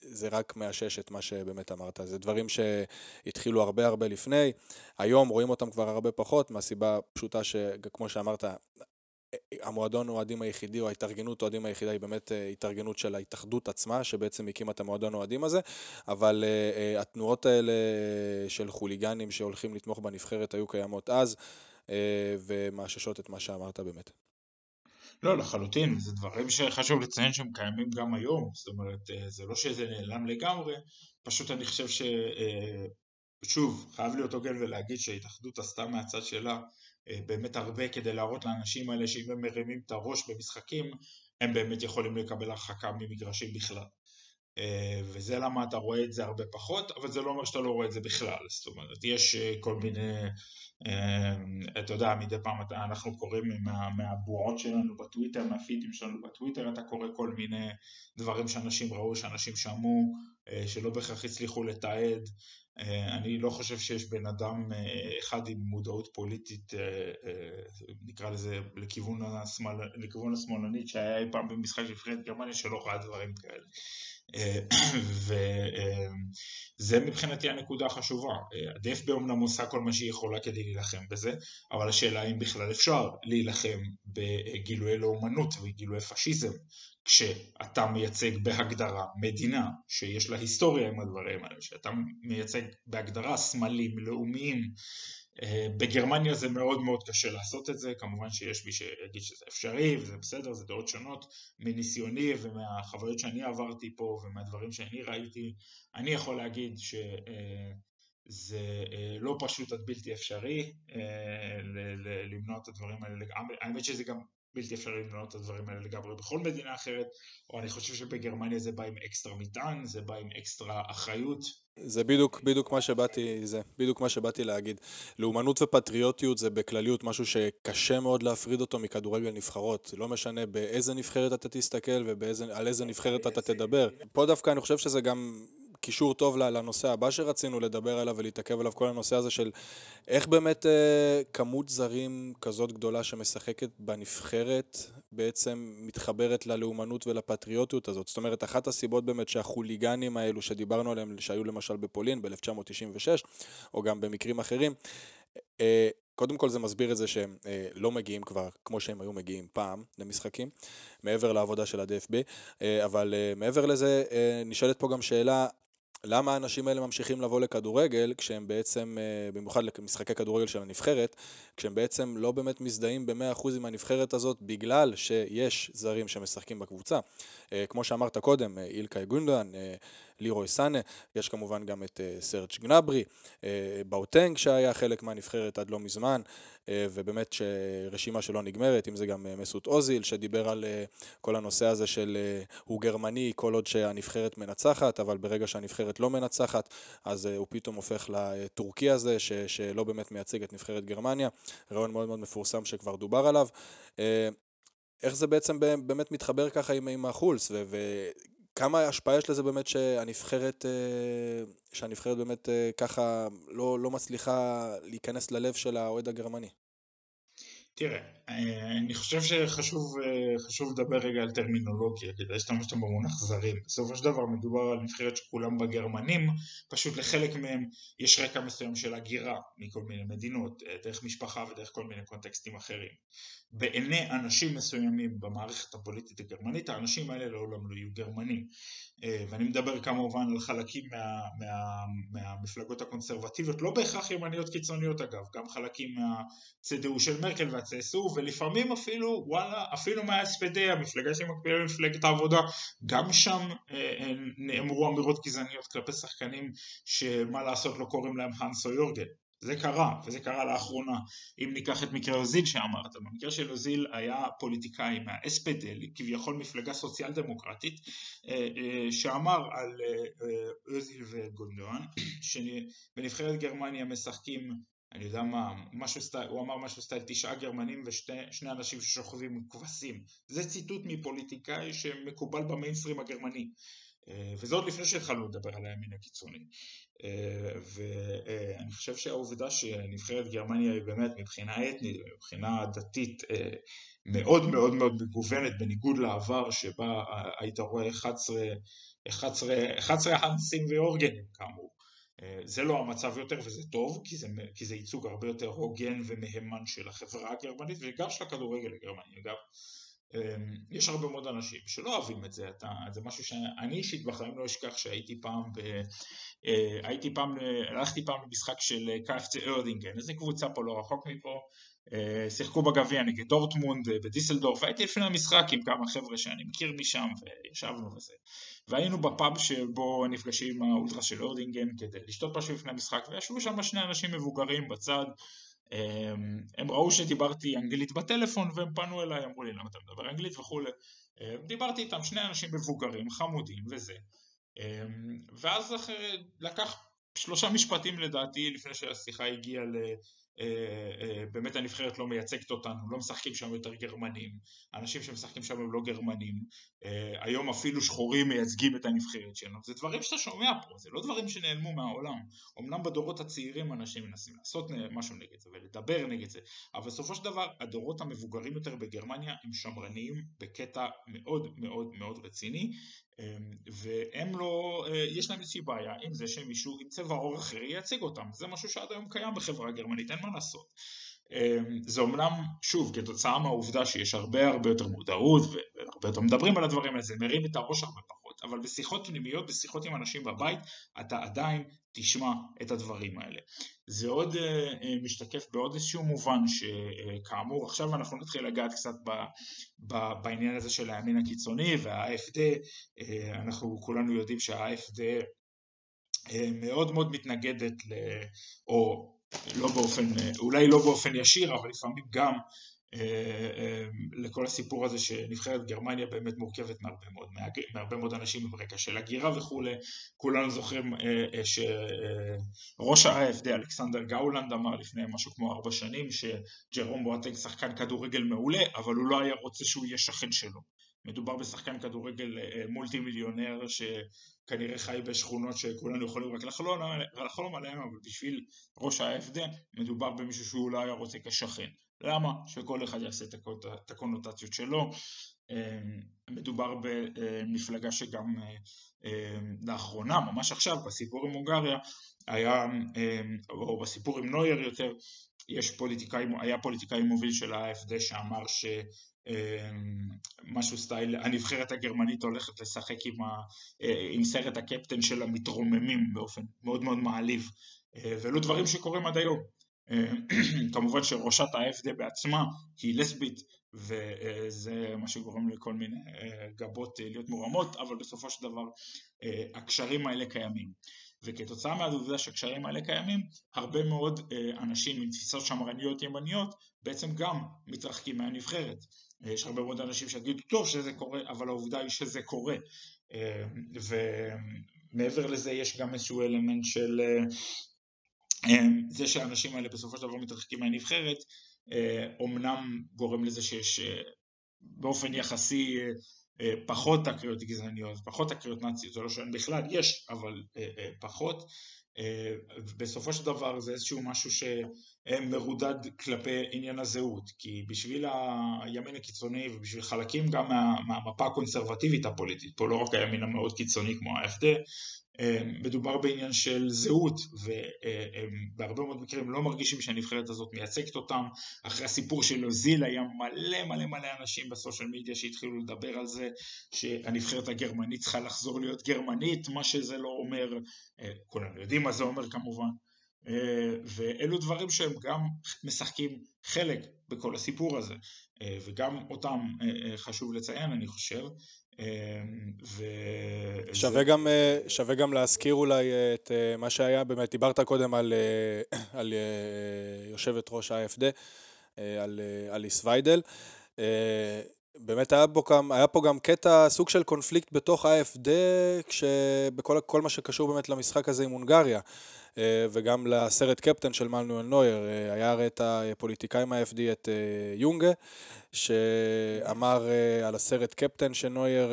[SPEAKER 1] זה רק מאשש את מה שבאמת אמרת. זה דברים שהתחילו הרבה הרבה לפני, היום רואים אותם כבר הרבה פחות, מהסיבה פשוטה שכמו שאמרת, המועדון אוהדים היחידי או ההתארגנות אוהדים היחידה היא באמת אה, התארגנות של ההתאחדות עצמה, שבעצם הקימה את המועדון אוהדים הזה, אבל uh, התנועות האלה של חוליגנים שהולכים לתמוך בנבחרת היו קיימות אז, uh, ומאששות את מה שאמרת באמת.
[SPEAKER 2] לא, לחלוטין, זה דברים שחשוב לציין שהם קיימים גם היום, זאת אומרת, אה, זה לא שזה נעלם לגמרי, פשוט אני חושב ש... אה, שוב, חייב להיות הוגן ולהגיד שההתאחדות עשתה מהצד שלה אה, באמת הרבה כדי להראות לאנשים האלה שאם הם מרימים את הראש במשחקים, הם באמת יכולים לקבל הרחקה ממגרשים בכלל. וזה למה אתה רואה את זה הרבה פחות, אבל זה לא אומר שאתה לא רואה את זה בכלל, זאת אומרת, יש כל מיני אמ, אתה יודע, מדי פעם אנחנו קוראים מה, מהבועות שלנו בטוויטר, מהפידים שלנו בטוויטר, אתה קורא כל מיני דברים שאנשים ראו, שאנשים שמעו, אה, שלא בהכרח הצליחו לתעד. אה, אני לא חושב שיש בן אדם אה, אחד עם מודעות פוליטית, נקרא לזה, לכיוון, השמאל, לכיוון השמאלנית, שהיה אי פעם במשחק של גרמניה, שלא ראה דברים כאלה. <clears throat> וזה מבחינתי הנקודה החשובה. ה-DFB אומנם עושה כל מה שהיא יכולה כדי להילחם בזה, אבל השאלה אם בכלל אפשר להילחם בגילויי לאומנות וגילויי פשיזם, כשאתה מייצג בהגדרה מדינה שיש לה היסטוריה עם הדברים האלה, שאתה מייצג בהגדרה סמלים לאומיים אה, בגרמניה זה מאוד מאוד קשה לעשות את זה, כמובן שיש מי שיגיד שזה אפשרי וזה בסדר, זה דעות שונות. מניסיוני ומהחוויות שאני עברתי פה ומהדברים שאני ראיתי, אני יכול להגיד שזה אה, לא פשוט עד בלתי אפשרי אה, למנוע את הדברים האלה, האמת שזה גם בלתי אפשרי למנוע את הדברים האלה לגמרי בכל מדינה אחרת, או אני חושב שבגרמניה זה בא עם אקסטרה מטען, זה בא עם אקסטרה אחריות.
[SPEAKER 1] זה בדיוק, בדיוק מה שבאתי, זה בדיוק מה שבאתי להגיד. לאומנות ופטריוטיות זה בכלליות משהו שקשה מאוד להפריד אותו מכדורגל נבחרות. לא משנה באיזה נבחרת אתה תסתכל ועל איזה נבחרת אתה תדבר. פה דווקא אני חושב שזה גם קישור טוב לנושא הבא שרצינו לדבר עליו ולהתעכב עליו, כל הנושא הזה של איך באמת אה, כמות זרים כזאת גדולה שמשחקת בנבחרת בעצם מתחברת ללאומנות ולפטריוטיות הזאת. זאת אומרת, אחת הסיבות באמת שהחוליגנים האלו שדיברנו עליהם, שהיו למשל בפולין ב-1996, או גם במקרים אחרים, אה, קודם כל זה מסביר את זה שהם אה, לא מגיעים כבר כמו שהם היו מגיעים פעם למשחקים, מעבר לעבודה של ה-DFB, אה, אבל אה, מעבר לזה אה, נשאלת פה גם שאלה למה האנשים האלה ממשיכים לבוא לכדורגל כשהם בעצם, אה, במיוחד למשחקי כדורגל של הנבחרת, כשהם בעצם לא באמת מזדהים ב-100% עם הנבחרת הזאת בגלל שיש זרים שמשחקים בקבוצה. אה, כמו שאמרת קודם, אה, אילקאי גונדואן, לירוי סאנה, יש כמובן גם את סרג' גנברי, באוטנג שהיה חלק מהנבחרת עד לא מזמן, ובאמת שרשימה שלא נגמרת, אם זה גם מסות אוזיל שדיבר על כל הנושא הזה של הוא גרמני כל עוד שהנבחרת מנצחת, אבל ברגע שהנבחרת לא מנצחת, אז הוא פתאום הופך לטורקי הזה, ש- שלא באמת מייצג את נבחרת גרמניה. רעיון מאוד מאוד מפורסם שכבר דובר עליו. אה, איך זה בעצם באמת מתחבר ככה עם, עם החולס, וכמה השפעה יש לזה באמת שהנבחרת, אה, שהנבחרת באמת אה, ככה לא, לא מצליחה להיכנס ללב של האוהד הגרמני?
[SPEAKER 2] תראה, אני חושב שחשוב לדבר רגע על טרמינולוגיה, כדי להשתמש במונח זרים. בסופו של דבר מדובר על נבחרת שכולם בה גרמנים, פשוט לחלק מהם יש רקע מסוים של הגירה מכל מיני מדינות, דרך משפחה ודרך כל מיני קונטקסטים אחרים. בעיני אנשים מסוימים במערכת הפוליטית הגרמנית, האנשים האלה לעולם לא יהיו גרמנים. אה, ואני מדבר כמובן על חלקים מה, מה, מהמפלגות הקונסרבטיביות, לא בהכרח ימניות קיצוניות אגב, גם חלקים מהצדו של מרקל והצסו, ולפעמים אפילו, וואלה, אפילו מה-SPD, המפלגה שמקבילה למפלגת העבודה, גם שם אה, אה, נאמרו אמירות גזעניות כלפי שחקנים שמה לעשות לא קוראים להם האנס או יורגן. זה קרה, וזה קרה לאחרונה. אם ניקח את מקרה אוזיל שאמרת, במקרה של אוזיל היה פוליטיקאי מה-SPD, כביכול מפלגה סוציאל דמוקרטית, אה, אה, שאמר על אוזיל וגונדואן, שבנבחרת גרמניה משחקים אני יודע מה, משהו style, הוא אמר משהו style תשעה גרמנים ושני אנשים ששוכבים עם כבשים. זה ציטוט מפוליטיקאי שמקובל במיינסטרים הגרמני. וזה עוד לפני שהתחלנו לדבר על הימין הקיצוני. ואני חושב שהעובדה שנבחרת גרמניה היא באמת מבחינה אתנית ומבחינה דתית מאוד מאוד מאוד מגוונת בניגוד לעבר שבה היית רואה 11, 11, 11 האנסים ואורגנים כאמור. זה לא המצב יותר וזה טוב כי זה, כי זה ייצוג הרבה יותר הוגן ומהימן של החברה הגרמנית וגם של הכדורגל הגרמני אגב. אמ, יש הרבה מאוד אנשים שלא אוהבים את זה, אתה, זה משהו שאני אישית בחיים לא אשכח שהייתי פעם, ב, אה, הייתי פעם, הלכתי פעם למשחק של קייפצה ארדינגן, איזה קבוצה פה לא רחוק מפה, אה, שיחקו בגביע נגד דורטמונד אה, בדיסלדורף, הייתי לפני המשחק עם כמה חבר'ה שאני מכיר משם וישבנו וזה, והיינו בפאב שבו נפגשים עם האולטרה של ארדינגן כדי לשתות משהו לפני המשחק וישבו שם שני אנשים מבוגרים בצד אמ, הם ראו שדיברתי אנגלית בטלפון והם פנו אליי, אמרו לי למה אתה מדבר אנגלית וכולי. דיברתי איתם, שני אנשים מבוגרים, חמודים וזה. ואז לקח שלושה משפטים לדעתי לפני שהשיחה הגיעה אה, אה, באמת הנבחרת לא מייצגת אותנו, לא משחקים שם יותר גרמנים, אנשים שמשחקים שם הם לא גרמנים, אה, היום אפילו שחורים מייצגים את הנבחרת שלנו, זה דברים שאתה שומע פה, זה לא דברים שנעלמו מהעולם, אמנם בדורות הצעירים אנשים מנסים לעשות משהו נגד זה ולדבר נגד זה, אבל בסופו של דבר הדורות המבוגרים יותר בגרמניה הם שמרניים בקטע מאוד מאוד מאוד רציני, והם לא, יש להם איזושהי בעיה עם זה שמישהו עם צבע עור אחר ייצג אותם, זה משהו שעד היום קיים בחברה הגרמנית, אין מה לעשות. זה אומנם, שוב, כתוצאה מהעובדה שיש הרבה הרבה יותר מודעות והרבה יותר מדברים על הדברים האלה, זה מרים את הראש הרבה פחות. אבל בשיחות פנימיות, בשיחות עם אנשים בבית, אתה עדיין תשמע את הדברים האלה. זה עוד uh, uh, משתקף בעוד איזשהו מובן שכאמור עכשיו אנחנו נתחיל לגעת קצת ב, ב, בעניין הזה של הימין הקיצוני וה-AFD, uh, אנחנו כולנו יודעים שה-AFD מאוד מאוד מתנגדת, ל, או לא באופן, אולי לא באופן ישיר, אבל לפעמים גם אה, אה, לכל הסיפור הזה שנבחרת גרמניה באמת מורכבת מהרבה מאוד, מהרבה מאוד אנשים ברקע של הגירה וכולי. כולנו זוכרים אה, שראש ה-AFD אלכסנדר גאולנד אמר לפני משהו כמו ארבע שנים שג'רום בואטנג שחקן כדורגל מעולה, אבל הוא לא היה רוצה שהוא יהיה שכן שלו. מדובר בשחקן כדורגל מולטי מיליונר שכנראה חי בשכונות שכולנו יכולים רק לחלום, לחלום עליהם, אבל בשביל ראש ה-AFD מדובר במישהו שהוא לא היה רוצה כשכן. למה? שכל אחד יעשה את הקונוטציות שלו. אמ, מדובר במפלגה שגם אמ, לאחרונה, ממש עכשיו, בסיפור עם הונגריה, היה, אמ, או בסיפור עם נויר יותר, יש פוליטיקאי, היה פוליטיקאי מוביל של ה-AFD שאמר שמשהו סטייל, הנבחרת הגרמנית הולכת לשחק עם, ה, עם סרט הקפטן של המתרוממים באופן מאוד מאוד מעליב, ואלו דברים שקורים עד היום. אה, <clears throat> כמובן שראשת ה-FD בעצמה היא לסבית וזה מה שגורם לכל מיני אה, גבות אה, להיות מורמות אבל בסופו של דבר הקשרים האלה קיימים. וכתוצאה מהעובדה שהקשרים האלה קיימים הרבה מאוד אנשים עם תפיסות שמרניות ימניות בעצם גם מתרחקים מהנבחרת. יש הרבה מאוד אנשים שיגידו טוב שזה קורה אבל העובדה היא שזה קורה. ומעבר לזה יש גם איזשהו אלמנט של זה שהאנשים האלה בסופו של דבר מתרחקים מהנבחרת אומנם אה, גורם לזה שיש אה, באופן יחסי אה, פחות תקריות גזעניות, פחות תקריות נאציות, זה לא שאין בכלל, יש, אבל פחות. בסופו של דבר זה איזשהו משהו שמרודד כלפי עניין הזהות, כי בשביל הימין הקיצוני ובשביל חלקים גם מה, מהמפה הקונסרבטיבית הפוליטית, פה לא רק הימין המאוד קיצוני כמו ה-FD, מדובר בעניין של זהות ובהרבה מאוד מקרים לא מרגישים שהנבחרת הזאת מייצגת אותם. אחרי הסיפור של אוזיל היה מלא מלא מלא אנשים בסושיאל מדיה שהתחילו לדבר על זה שהנבחרת הגרמנית צריכה לחזור להיות גרמנית מה שזה לא אומר אה, כולנו יודעים מה זה אומר כמובן. אה, ואלו דברים שהם גם משחקים חלק בכל הסיפור הזה. אה, וגם אותם חשוב לציין אני חושב
[SPEAKER 1] אמ, ו... שווה, גם, אה, שווה גם להזכיר אולי את אה, מה שהיה, באמת דיברת קודם על, אה, <coughs> על יושבת ראש ה-AFD, על אליס ויידל. באמת היה פה, גם, היה פה גם קטע, סוג של קונפליקט בתוך ה-AFD, בכל מה שקשור באמת למשחק הזה עם הונגריה. וגם לסרט קפטן של מלנואל נויר, היה הרי את הפוליטיקאי מה-FD, את יונגה, שאמר על הסרט קפטן שנויר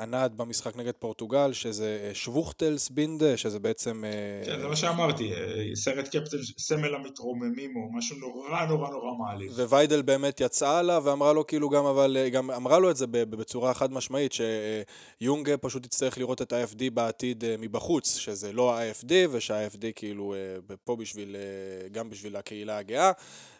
[SPEAKER 1] ענד במשחק נגד פורטוגל, שזה שבוכטלס בינדה, שזה בעצם...
[SPEAKER 2] כן, זה מה שאמרתי, סרט קפטן סמל המתרוממים או משהו נורא נורא נורא מעליב.
[SPEAKER 1] וויידל באמת יצאה עליו ואמרה לו כאילו גם, אבל גם אמרה לו את זה בצורה חד משמעית, שיונגה פשוט יצטרך לראות את ה-FD בעתיד מבחוץ, שזה לא ה-FD ושהה-FD כאילו פה בשביל, גם בשביל הקהילה הגאה.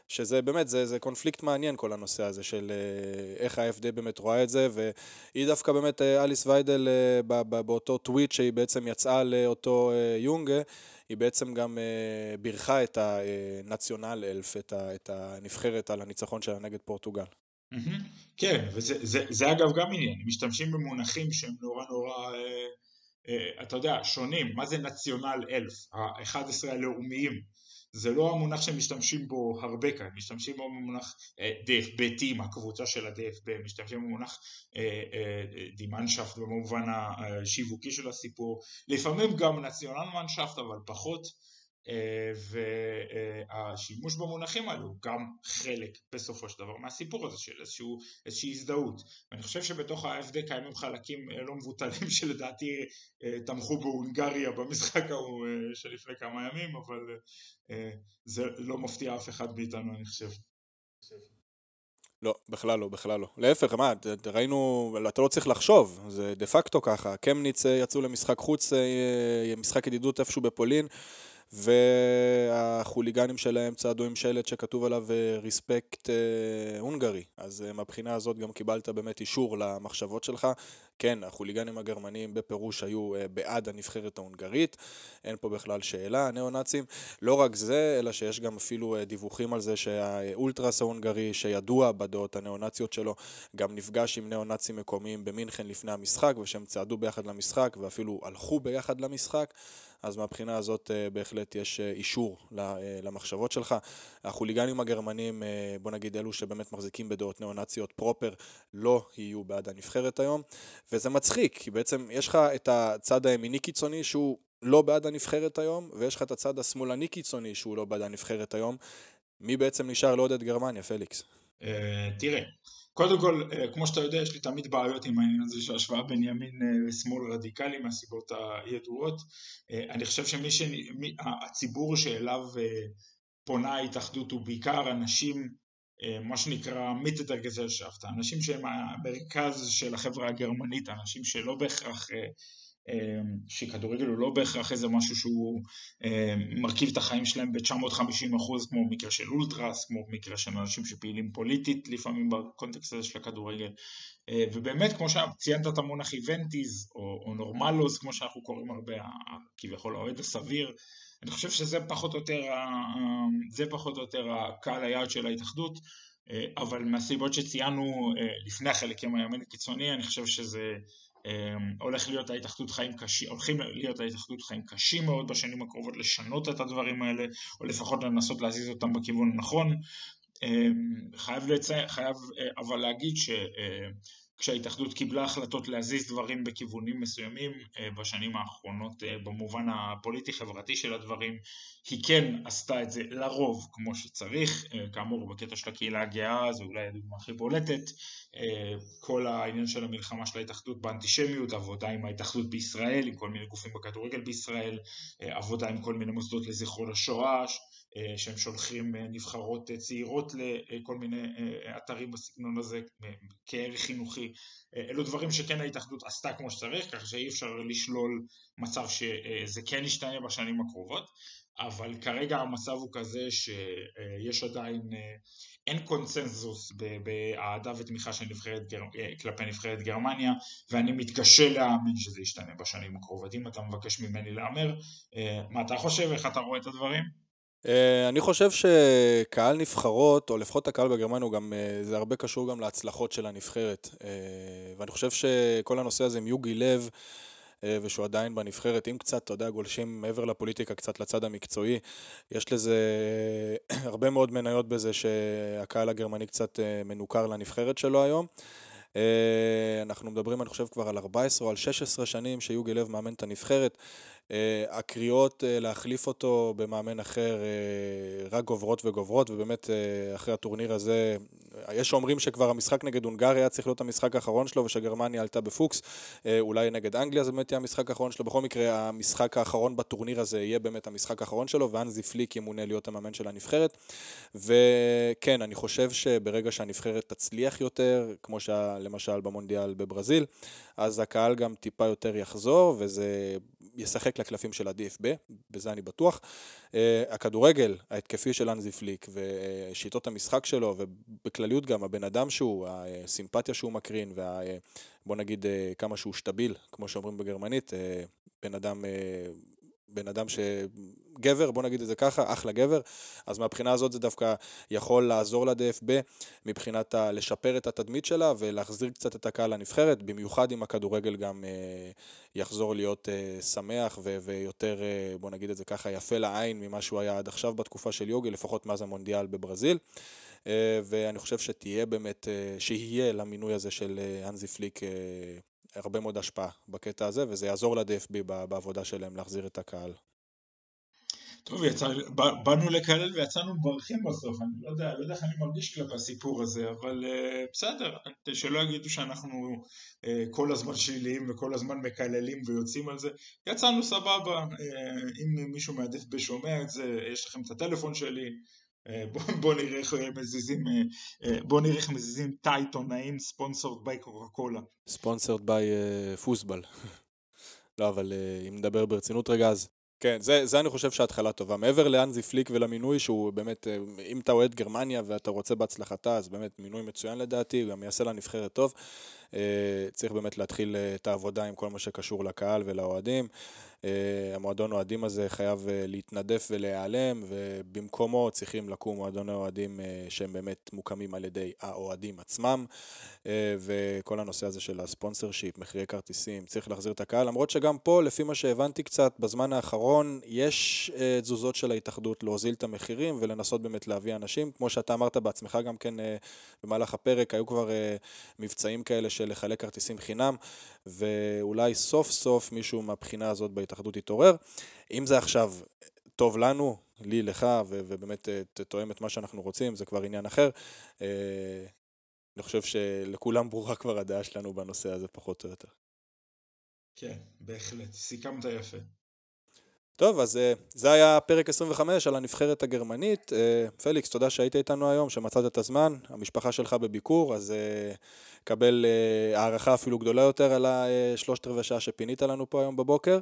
[SPEAKER 1] שזה באמת, זה, זה קונפליקט מעניין כל הנושא הזה של אה, איך ה-FD באמת רואה את זה, והיא דווקא באמת, אה, אליס ויידל, אה, באותו טוויט שהיא בעצם יצאה לאותו יונגה, היא בעצם גם בירכה את הנציונל אלף, את, את הנבחרת על הניצחון שלה נגד פורטוגל.
[SPEAKER 2] כן, וזה זה, זה אגב גם עניין, משתמשים במונחים שהם נורא נורא, אתה יודע, שונים, מה זה נציונל אלף, ה-11 הלאומיים. זה לא המונח שמשתמשים בו הרבה כאן, משתמשים בו במונח אה, DFB טים, הקבוצה של ה-DFB, משתמשים במונח דימנשפט אה, אה, במובן השיווקי של הסיפור, לפעמים גם נציונל מנשפט אבל פחות. אה, והשימוש במונחים האלו הוא גם חלק בסופו של דבר מהסיפור הזה של איזשהו, איזושהי הזדהות ואני חושב שבתוך ה-AFD קיימים חלקים אה, לא מבוטלים <laughs> שלדעתי אה, תמכו בהונגריה במשחק ההוא שלפני כמה ימים אבל זה לא מפתיע אף אחד מאיתנו אני חושב
[SPEAKER 1] לא, בכלל לא, בכלל לא. להפך, מה, ראינו, אתה לא צריך לחשוב, זה דה פקטו ככה. קמניץ יצאו למשחק חוץ, משחק ידידות איפשהו בפולין. והחוליגנים שלהם צעדו עם שלט שכתוב עליו ריספקט אה, הונגרי. אז אה, מהבחינה הזאת גם קיבלת באמת אישור למחשבות שלך. כן, החוליגנים הגרמנים בפירוש היו אה, בעד הנבחרת ההונגרית, אין פה בכלל שאלה, ניאו-נאצים. לא רק זה, אלא שיש גם אפילו דיווחים על זה שהאולטרס ההונגרי, שידוע בדעות הניאו-נאציות שלו, גם נפגש עם ניאו-נאצים מקומיים במינכן לפני המשחק, ושהם צעדו ביחד למשחק, ואפילו הלכו ביחד למשחק. אז מהבחינה הזאת אה, בהחלט יש אה, אישור אה, למחשבות שלך. החוליגנים הגרמנים, בוא נגיד אלו שבאמת מחזיקים בדעות ניאו-נאציות פרופר, לא יהיו בעד הנבחרת היום, וזה מצחיק, כי בעצם יש לך את הצד הימיני קיצוני שהוא לא בעד הנבחרת היום, ויש לך את הצד השמאלני קיצוני שהוא לא בעד הנבחרת היום. מי בעצם נשאר לעודד גרמניה, פליקס?
[SPEAKER 2] תראה, קודם כל, אה, כמו שאתה יודע, יש לי תמיד בעיות עם העניין הזה של השוואה בין ימין אה, רדיקלי מהסיבות הידועות. אה, אני חושב שהציבור שאליו פונה ההתאחדות הוא בעיקר אנשים, מה שנקרא מיטטר גזלשפט, האנשים שהם המרכז של החברה הגרמנית, האנשים שלא בהכרח אמ, שכדורגל הוא לא בהכרח איזה משהו שהוא מרכיב את החיים שלהם ב-950 אחוז כמו מקרה של אולטרס, כמו מקרה של אנשים שפעילים פוליטית לפעמים בקונטקסט הזה של הכדורגל. אה, ובאמת כמו שציינת את המונח איבנטיז או, או נורמלוס כמו שאנחנו קוראים הרבה, כביכול האוהד הסביר אני חושב שזה פחות או יותר, זה פחות או יותר הקהל היעד של ההתאחדות אה, אבל מהסיבות שציינו אה, לפני החלק עם הימין הקיצוני אני חושב שזה אמ, הולך להיות ההתאחדות חיים קשים, הולכים להיות ההתאחדות חיים קשים מאוד בשנים הקרובות לשנות את הדברים האלה, או לפחות לנסות להזיז אותם בכיוון הנכון. חייב, לצי... חייב אה, אבל להגיד ש... כשההתאחדות קיבלה החלטות להזיז דברים בכיוונים מסוימים אה, בשנים האחרונות אה, במובן הפוליטי-חברתי של הדברים, היא כן עשתה את זה לרוב כמו שצריך, אה, כאמור בקטע של הקהילה הגאה זו אולי הדוגמה הכי בולטת, כל העניין של המלחמה של ההתאחדות באנטישמיות, עבודה עם ההתאחדות בישראל, עם כל מיני גופים בכדורגל בישראל, עבודה עם כל מיני מוסדות לזכרון השואה אה, שהם שולחים אה, נבחרות אה, צעירות לכל מיני אתרים בסגנון הזה כערך חינוכי. אלו דברים שכן ההתאחדות עשתה כמו שצריך, ככה שאי אפשר לשלול מצב שזה כן ישתנה בשנים הקרובות, אבל כרגע המצב הוא כזה שיש עדיין, אין קונצנזוס באהדה ותמיכה של נבחרת, כלפי נבחרת גרמניה, ואני מתקשה להאמין שזה ישתנה בשנים הקרובות. אם אתה מבקש ממני להמר, מה אתה חושב, איך אתה רואה את הדברים?
[SPEAKER 1] אה, אני חושב שקהל נבחרות, או לפחות הקהל בגרמניה, גם, אה, זה הרבה קשור גם להצלחות של הנבחרת. אה, ואני חושב שכל הנושא הזה עם יוגי לב, ושהוא עדיין בנבחרת, אם קצת, אתה יודע, גולשים מעבר לפוליטיקה, קצת לצד המקצועי, יש לזה <clears throat> הרבה מאוד מניות בזה שהקהל הגרמני קצת מנוכר לנבחרת שלו היום. אנחנו מדברים, אני חושב, כבר על 14 או על 16 שנים שיוגי לב מאמן את הנבחרת. אה, הקריאות אה, להחליף אותו במאמן אחר אה, רק גוברות וגוברות, ובאמת אחרי הטורניר הזה, יש שאומרים שכבר המשחק נגד הונגריה היה צריך להיות המשחק האחרון שלו, ושגרמניה עלתה בפוקס, אולי נגד אנגליה זה באמת יהיה המשחק האחרון שלו, בכל מקרה המשחק האחרון בטורניר הזה יהיה באמת המשחק האחרון שלו, ואנזי פליק ימונה להיות המאמן של הנבחרת, וכן, אני חושב שברגע שהנבחרת תצליח יותר, כמו למשל במונדיאל בברזיל, אז הקהל גם טיפה יותר יחזור, וזה ישחק לקלפים של ה-DFB, בזה אני בטוח. Uh, הכדורגל ההתקפי של אנזי פליק ושיטות המשחק שלו, ובכלליות גם הבן אדם שהוא, הסימפתיה שהוא מקרין, ובוא נגיד uh, כמה שהוא שטביל, כמו שאומרים בגרמנית, בן אדם בן אדם שגבר, בוא נגיד את זה ככה, אחלה גבר, אז מהבחינה הזאת זה דווקא יכול לעזור ל-DFB מבחינת ה- לשפר את התדמית שלה ולהחזיר קצת את הקהל לנבחרת, במיוחד אם הכדורגל גם אה, יחזור להיות אה, שמח ו- ויותר, אה, בוא נגיד את זה ככה, יפה לעין ממה שהוא היה עד עכשיו בתקופה של יוגי, לפחות מאז המונדיאל בברזיל. אה, ואני חושב שתהיה באמת, אה, שיהיה למינוי הזה של אה, אנזי פליק הרבה מאוד השפעה בקטע הזה, וזה יעזור ל-DFB בעבודה שלהם להחזיר את הקהל.
[SPEAKER 2] טוב, יצא, באנו לקלל ויצאנו מברכים בסוף, אני לא יודע, לא יודע איך אני מרגיש כלפי הסיפור הזה, אבל uh, בסדר, שלא יגידו שאנחנו uh, כל הזמן שליליים וכל הזמן מקללים ויוצאים על זה, יצאנו סבבה, uh, אם מישהו מה-DFB שומע את זה, יש לכם את הטלפון שלי, בוא, בוא נראה איך מזיזים, בוא נראה איך מזיזים תא עיתונאים sponsored by קוקה קולה.
[SPEAKER 1] sponsored by פוסבל. לא, אבל אם נדבר ברצינות רגע, אז כן, זה, זה אני חושב שההתחלה טובה. מעבר לאנזי פליק ולמינוי, שהוא באמת, אם אתה אוהד גרמניה ואתה רוצה בהצלחתה, אז באמת מינוי מצוין לדעתי, הוא גם יעשה לה נבחרת טוב. צריך באמת להתחיל את העבודה עם כל מה שקשור לקהל ולאוהדים. אה, המועדון אוהדים הזה חייב אה, להתנדף ולהיעלם, ובמקומו צריכים לקום מועדוני אוהדים אה, שהם באמת מוקמים על ידי האוהדים עצמם, וכל הנושא הזה של הספונסר שיפ, מחירי כרטיסים, צריך להחזיר את הקהל, למרות שגם פה, לפי מה שהבנתי קצת, בזמן האחרון יש תזוזות של ההתאחדות להוזיל את המחירים ולנסות באמת להביא אנשים, כמו שאתה אמרת בעצמך גם כן במהלך הפרק, היו כבר מבצעים כאלה של לחלק כרטיסים חינם, ואולי סוף סוף מישהו מהבחינה הזאת בהתאחדות יתעורר. אם זה עכשיו טוב לנו, לי, לך, ו- ובאמת אה, תואם את מה שאנחנו רוצים, זה כבר עניין אחר. אה, אני חושב שלכולם ברורה כבר הדעה שלנו בנושא הזה, פחות או יותר.
[SPEAKER 2] כן, בהחלט. סיכמת יפה.
[SPEAKER 1] טוב, אז אה, זה היה פרק 25 על הנבחרת הגרמנית. פליקס, תודה שהיית איתנו היום, שמצאת את הזמן. המשפחה שלך בביקור, אז קבל הערכה אפילו גדולה יותר על השלושת רבעי שעה שפינית לנו פה היום בבוקר.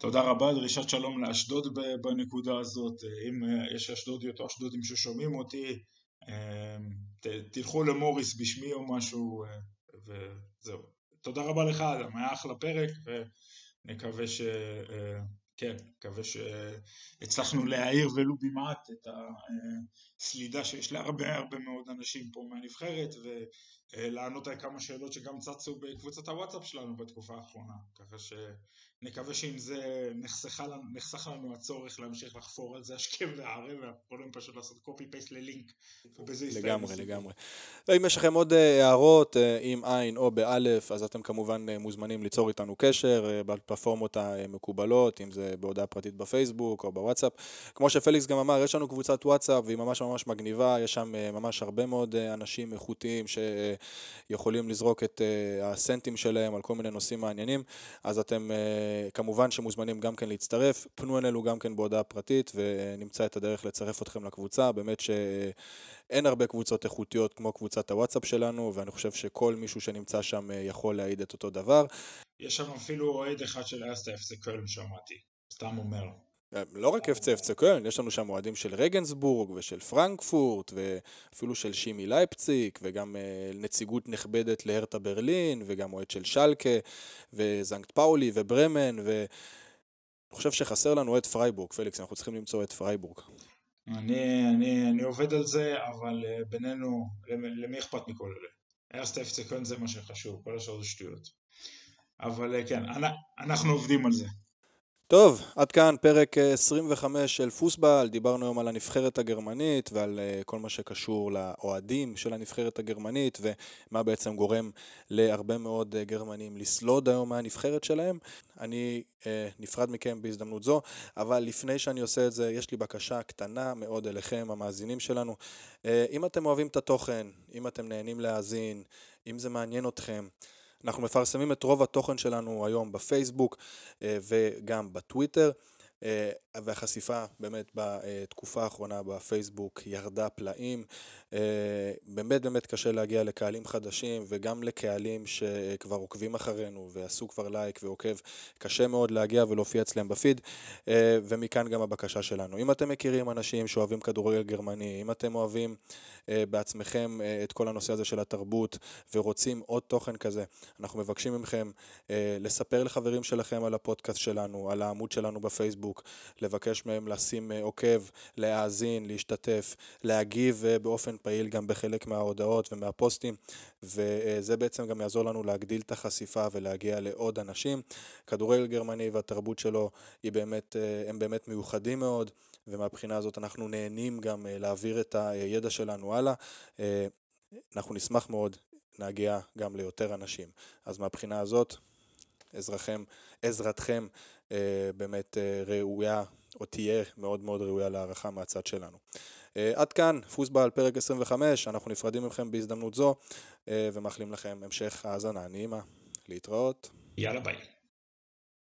[SPEAKER 2] תודה רבה, דרישת שלום לאשדוד בנקודה הזאת. אם אה, יש אשדודיות או אשדודים ששומעים אותי, אה, תלכו למוריס בשמי או משהו, וזהו. תודה רבה לך, אדם, היה אחלה פרק, ונקווה ש... כן, מקווה שהצלחנו להעיר ולו במעט את הסלידה שיש להרבה הרבה מאוד אנשים פה מהנבחרת ולענות על כמה שאלות שגם צצו בקבוצת הוואטסאפ שלנו בתקופה האחרונה ככה שנקווה שעם זה נחסך לנו, נחסך לנו הצורך להמשיך לחפור על זה השכם והערב ויכולים פשוט לעשות קופי פייסט ללינק ובזה
[SPEAKER 1] יסתיים. לגמרי, לגמרי. אם יש לכם עוד אה, הערות אה, עם עין או באלף אז אתם כמובן אה, מוזמנים ליצור איתנו קשר בפלטפורמות המקובלות אם זה בהודעה פרטית בפייסבוק או בוואטסאפ. כמו שפליקס גם אמר, יש לנו קבוצת וואטסאפ והיא ממש ממש מגניבה, יש שם אה, ממש הרבה מאוד אה, אנשים איכותיים שיכולים לזרוק את אה, הסנטים שלהם על כל מיני נושאים מעניינים, אז אתם כמובן שמוזמנים גם כן להצטרף, פנו אלינו גם כן בהודעה פרטית ונמצא את הדרך לצרף אתכם לקבוצה, באמת ש... אין הרבה קבוצות איכותיות כמו קבוצת הוואטסאפ שלנו, ואני חושב שכל מישהו שנמצא שם יכול להעיד את אותו דבר.
[SPEAKER 2] יש שם אפילו אוהד אחד של אסטה אפצה קולן שמעתי. סתם אומר.
[SPEAKER 1] לא רק אפצה אפצה קולן, יש לנו שם אוהדים של רגנסבורג ושל פרנקפורט ואפילו של כימי לייפציג וגם אה, נציגות נכבדת להרתה ברלין וגם אוהד של שלקה וסנקט פאולי וברמן ואני חושב שחסר לנו את פרייבורג, פליקס, אנחנו צריכים למצוא את פרייבורג.
[SPEAKER 2] אני, אני, אני עובד על זה, אבל אה, בינינו, למי אכפת מכל אלה? ארסט אפצה קולן זה מה שחשוב, כל השאר זה שטויות. אבל אה, כן, אנחנו עובדים על זה.
[SPEAKER 1] טוב, עד כאן פרק 25 אה, של פוסבל, דיברנו היום על הנבחרת הגרמנית ועל אה, כל מה שקשור לאוהדים של הנבחרת הגרמנית ומה בעצם גורם להרבה מאוד אה, גרמנים לסלוד היום מהנבחרת שלהם. אני אה, נפרד מכם בהזדמנות זו, אבל לפני שאני עושה את זה, יש לי בקשה קטנה מאוד אליכם, המאזינים שלנו. אה, אם אתם אוהבים את התוכן, אם אתם נהנים להאזין, אם זה מעניין אתכם, אנחנו מפרסמים את רוב התוכן שלנו היום בפייסבוק אה, וגם בטוויטר. אה, והחשיפה באמת בתקופה האחרונה בפייסבוק ירדה פלאים. אה, באמת באמת קשה להגיע לקהלים חדשים וגם לקהלים שכבר עוקבים אחרינו ועשו כבר לייק ועוקב. קשה מאוד להגיע ולהופיע אצלם בפיד ומכאן גם הבקשה שלנו. אם אתם מכירים אנשים שאוהבים כדורגל גרמני, אם אתם אוהבים בעצמכם את כל הנושא הזה של התרבות ורוצים עוד תוכן כזה, אנחנו מבקשים מכם לספר לחברים שלכם על הפודקאסט שלנו, על העמוד שלנו בפייסבוק, לבקש מהם לשים אה, עוקב, להאזין, להשתתף, להגיב אה, באופן פעיל גם בחלק מההודעות ומהפוסטים וזה בעצם גם יעזור לנו להגדיל את החשיפה ולהגיע לעוד אנשים. כדורגל גרמני והתרבות שלו באמת, אה, הם באמת מיוחדים מאוד ומהבחינה הזאת אנחנו נהנים גם להעביר את הידע שלנו הלאה. אנחנו נשמח מאוד להגיע גם ליותר אנשים. אז מהבחינה הזאת, עזרכם, עזרתכם אה, באמת אה, ראויה, או תהיה מאוד מאוד ראויה להערכה מהצד שלנו. אה, עד כאן, פוסבל פרק 25, אנחנו נפרדים מכם בהזדמנות זו, ומאחלים לכם המשך האזנה נעימה. להתראות.
[SPEAKER 2] יאללה ביי.